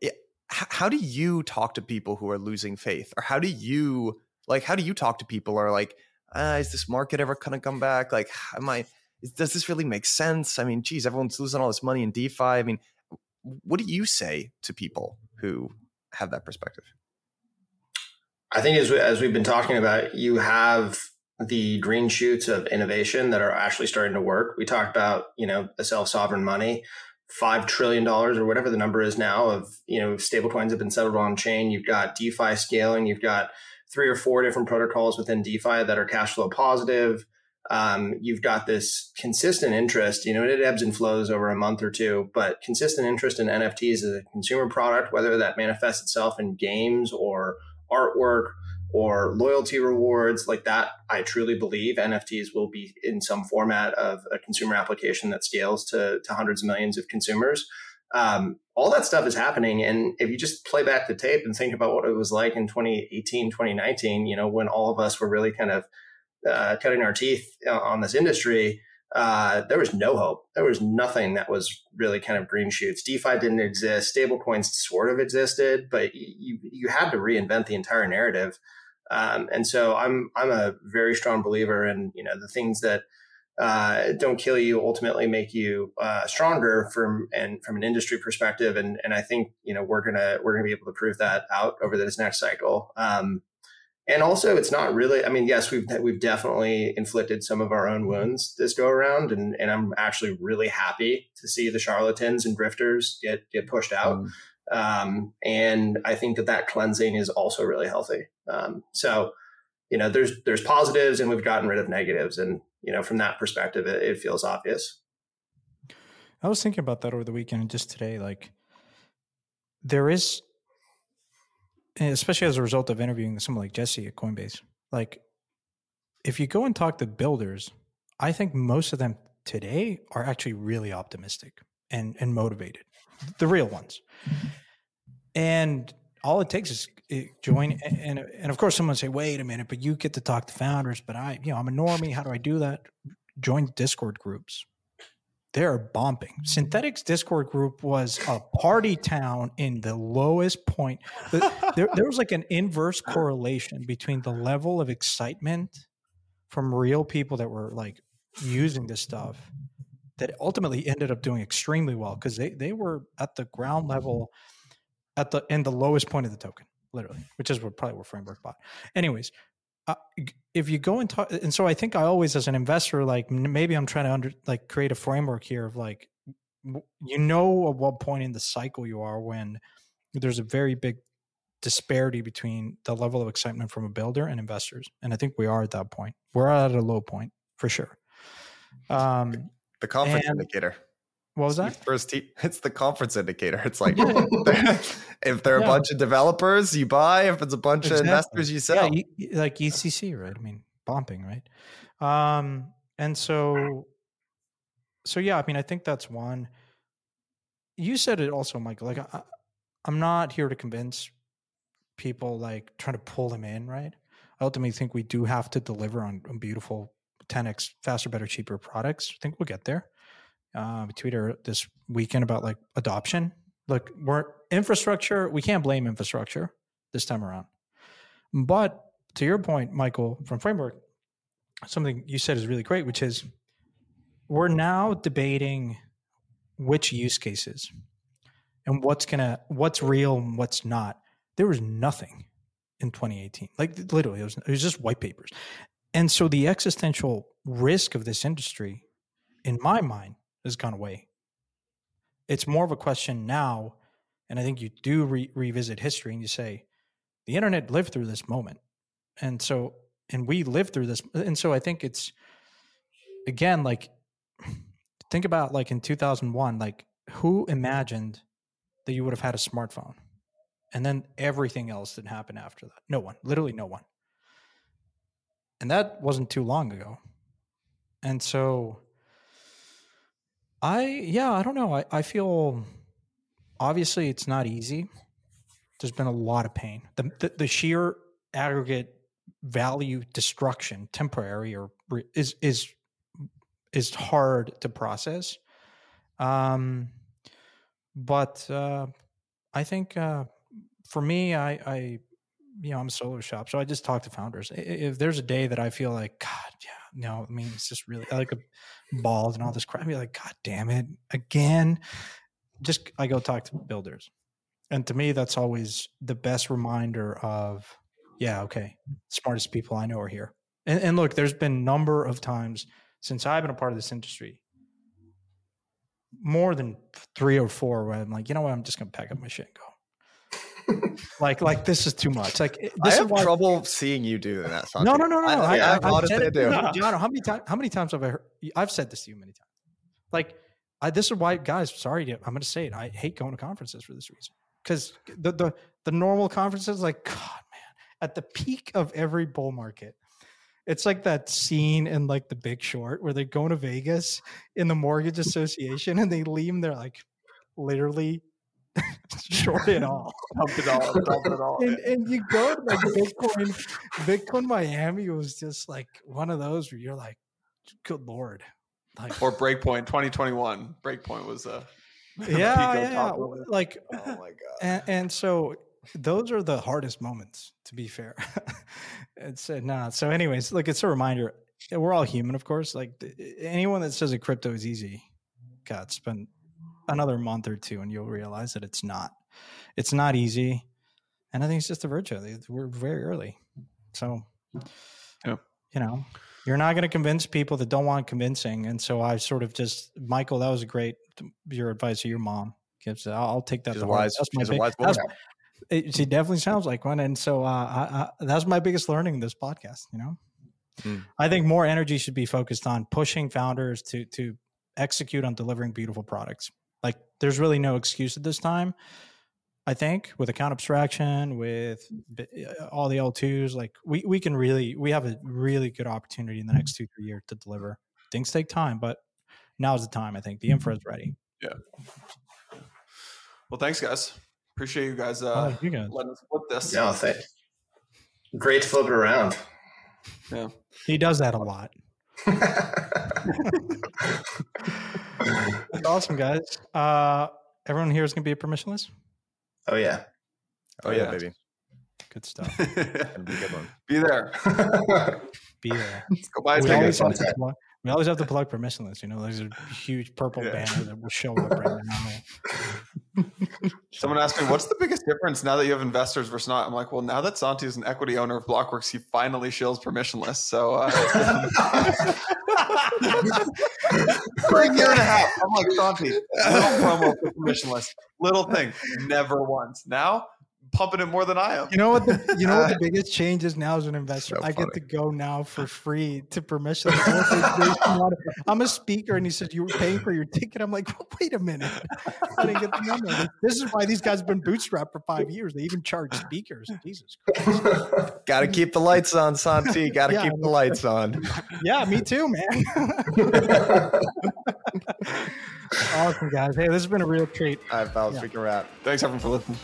it- how do you talk to people who are losing faith? Or how do you like how do you talk to people are like ah, is this market ever gonna come back? Like am i does this really make sense? I mean geez everyone's losing all this money in defi. I mean what do you say to people who have that perspective? I think as, we, as we've been talking about, you have the green shoots of innovation that are actually starting to work. We talked about, you know, the self sovereign money, five trillion dollars or whatever the number is now of, you know, stablecoins have been settled on chain. You've got DeFi scaling. You've got three or four different protocols within DeFi that are cash flow positive. Um, you've got this consistent interest, you know, it ebbs and flows over a month or two, but consistent interest in NFTs as a consumer product, whether that manifests itself in games or artwork or loyalty rewards like that i truly believe nfts will be in some format of a consumer application that scales to, to hundreds of millions of consumers um, all that stuff is happening and if you just play back the tape and think about what it was like in 2018 2019 you know when all of us were really kind of uh, cutting our teeth on this industry uh, there was no hope. There was nothing that was really kind of green shoots. DeFi didn't exist. Stablecoins sort of existed, but you you had to reinvent the entire narrative. Um, and so I'm I'm a very strong believer in you know the things that uh, don't kill you ultimately make you uh, stronger from and from an industry perspective. And and I think you know we're gonna we're gonna be able to prove that out over this next cycle. Um, and also, it's not really. I mean, yes, we've we've definitely inflicted some of our own wounds this go around, and and I'm actually really happy to see the charlatans and grifters get get pushed out. Mm. Um, and I think that that cleansing is also really healthy. Um, so, you know, there's there's positives, and we've gotten rid of negatives, and you know, from that perspective, it, it feels obvious. I was thinking about that over the weekend and just today. Like, there is especially as a result of interviewing someone like Jesse at Coinbase, like if you go and talk to builders, I think most of them today are actually really optimistic and and motivated, the real ones. And all it takes is eh, join and and of course someone say, wait a minute, but you get to talk to founders, but I, you know, I'm a normie. How do I do that? Join Discord groups they're bombing. Synthetix Discord group was a party town in the lowest point. There, there, was like an inverse correlation between the level of excitement from real people that were like using this stuff that ultimately ended up doing extremely well because they, they were at the ground level at the in the lowest point of the token, literally, which is what probably where Framework bought. Anyways, uh, if you go and talk, and so I think I always, as an investor, like maybe I'm trying to under like create a framework here of like, you know, at what point in the cycle you are when there's a very big disparity between the level of excitement from a builder and investors, and I think we are at that point. We're at a low point for sure. Um, the conference and, indicator. What was that? First, t- [LAUGHS] it's the conference indicator. It's like [LAUGHS] if there are yeah. a bunch of developers, you buy. If it's a bunch exactly. of investors, you sell. Yeah, like EthCC, right? I mean, bumping, right? Um, and so, so yeah, I mean, I think that's one. You said it also, Michael. Like, I, I'm not here to convince people, like trying to pull them in, right? I ultimately think we do have to deliver on, on beautiful 10x faster, better, cheaper products. I think we'll get there uh, tweeted this weekend about like adoption. Look, we're infrastructure. We can't blame infrastructure this time around. But to your point, Michael, from Framework, something you said is really great, which is we're now debating which use cases and what's gonna what's real and what's not. There was nothing in 2018. Like literally, it was, it was just white papers. And so the existential risk of this industry, in my mind, has gone away. It's more of a question now, and I think you do re- revisit history and you say, the internet lived through this moment. And so, and we lived through this. And so I think it's, again, like, [SIGHS] think about like in 2001, like, who imagined that you would have had a smartphone? And then everything else that happened after that. No one, literally no one. And that wasn't too long ago. And so I yeah, I don't know. I, I feel obviously it's not easy. There's been a lot of pain. The, the, the sheer aggregate value destruction, temporary or is is is hard to process. Um, but uh, I think uh, for me, I, I you know I'm a solo shop, so I just talk to founders. If there's a day that I feel like God, yeah, no, I mean it's just really I like a bald and all this crap. I'd be like, God damn it, again. Just I go talk to builders. And to me, that's always the best reminder of, Yeah, okay. Smartest people I know are here. And, and look, there's been number of times since I've been a part of this industry, more than three or four, where I'm like, you know what, I'm just gonna pack up my shit and go. Like, like this is too much. Like, this I is have why- trouble seeing you do that. No, Santi. no, no, no. I, no. I, I, I, honestly I it- do. Gianno, how many times? How many times have I heard? I've said this to you many times. Like, I, this is why, guys. Sorry, to, I'm going to say it. I hate going to conferences for this reason. Because the the the normal conferences, like, God, man, at the peak of every bull market, it's like that scene in like The Big Short where they're going to Vegas in the mortgage association and they leave. And they're like, literally [LAUGHS] short it all. Dump it all. Dump it all. and, and you go to like Bitcoin, Bitcoin Miami was just like one of those where you're like, good lord, like Or Breakpoint 2021. Breakpoint was uh, yeah, Pico yeah, top of it. like, Oh my god. and, and so those are the hardest moments, to be fair. [LAUGHS] it's uh, nah. So, anyways, look, it's a reminder. We're all human, of course. Like anyone that says a crypto is easy, God, spend another month or two, and you'll realize that it's not. It's not easy, and I think it's just a virtue. We're very early, so Yeah. you know, you're not going to convince people that don't want convincing. And so I sort of just, Michael, that was a great your advice to your mom gives. I'll, I'll take that. She's to a heart. wise, That's my a big- wise that's- it, she definitely sounds like one. And so uh, I, I, that's my biggest learning in this podcast. You know, Hmm. I think more energy should be focused on pushing founders to to execute on delivering beautiful products. Like there's really no excuse at this time. I think with account abstraction, with uh, all the L2s, like we, we can really, we have a really good opportunity in the next two, three years to deliver. Things take time, but now's the time. I think the infra is ready. Yeah. Well, thanks, guys. Appreciate you guys uh, Oh, you guys. letting us flip this. No, th- great to flip it around. Yeah. He does that a lot. [LAUGHS] [LAUGHS] That's awesome, guys. Uh, everyone here is going to be a permissionless. oh yeah. Oh yeah, baby. Good stuff. [LAUGHS] Be a good one. Be there. [LAUGHS] Be there. Let's go buy a we, always have to time. plug, we always have to plug permissionless. You know, there's a huge purple Yeah. banner that will show up right now. [LAUGHS] Someone asked me, "What's the biggest difference now that you have investors versus not?" I'm like, "Well, now that Santi is an equity owner of Blockworks, he finally shills permissionless." So uh, [LAUGHS] for a year and a half, I'm like, "Santi, little promo for permissionless, little thing, never once." Now, pumping it more than I am. You know what? The, you know what the [LAUGHS] biggest change is now as an investor. So I get to go now for free to permission. I'm a speaker, and he said you were paying for your ticket. I'm like, well, wait a minute. I didn't get the number. This is why these guys have been bootstrapped for five years. They even charge speakers. Jesus. Christ. [LAUGHS] Got to keep the lights on, Santi. Got to Yeah, keep the lights on. Yeah, me too, man. [LAUGHS] awesome, guys. Hey, this has been a real treat. All right, fellas, Yeah. we can wrap. Thanks everyone for listening.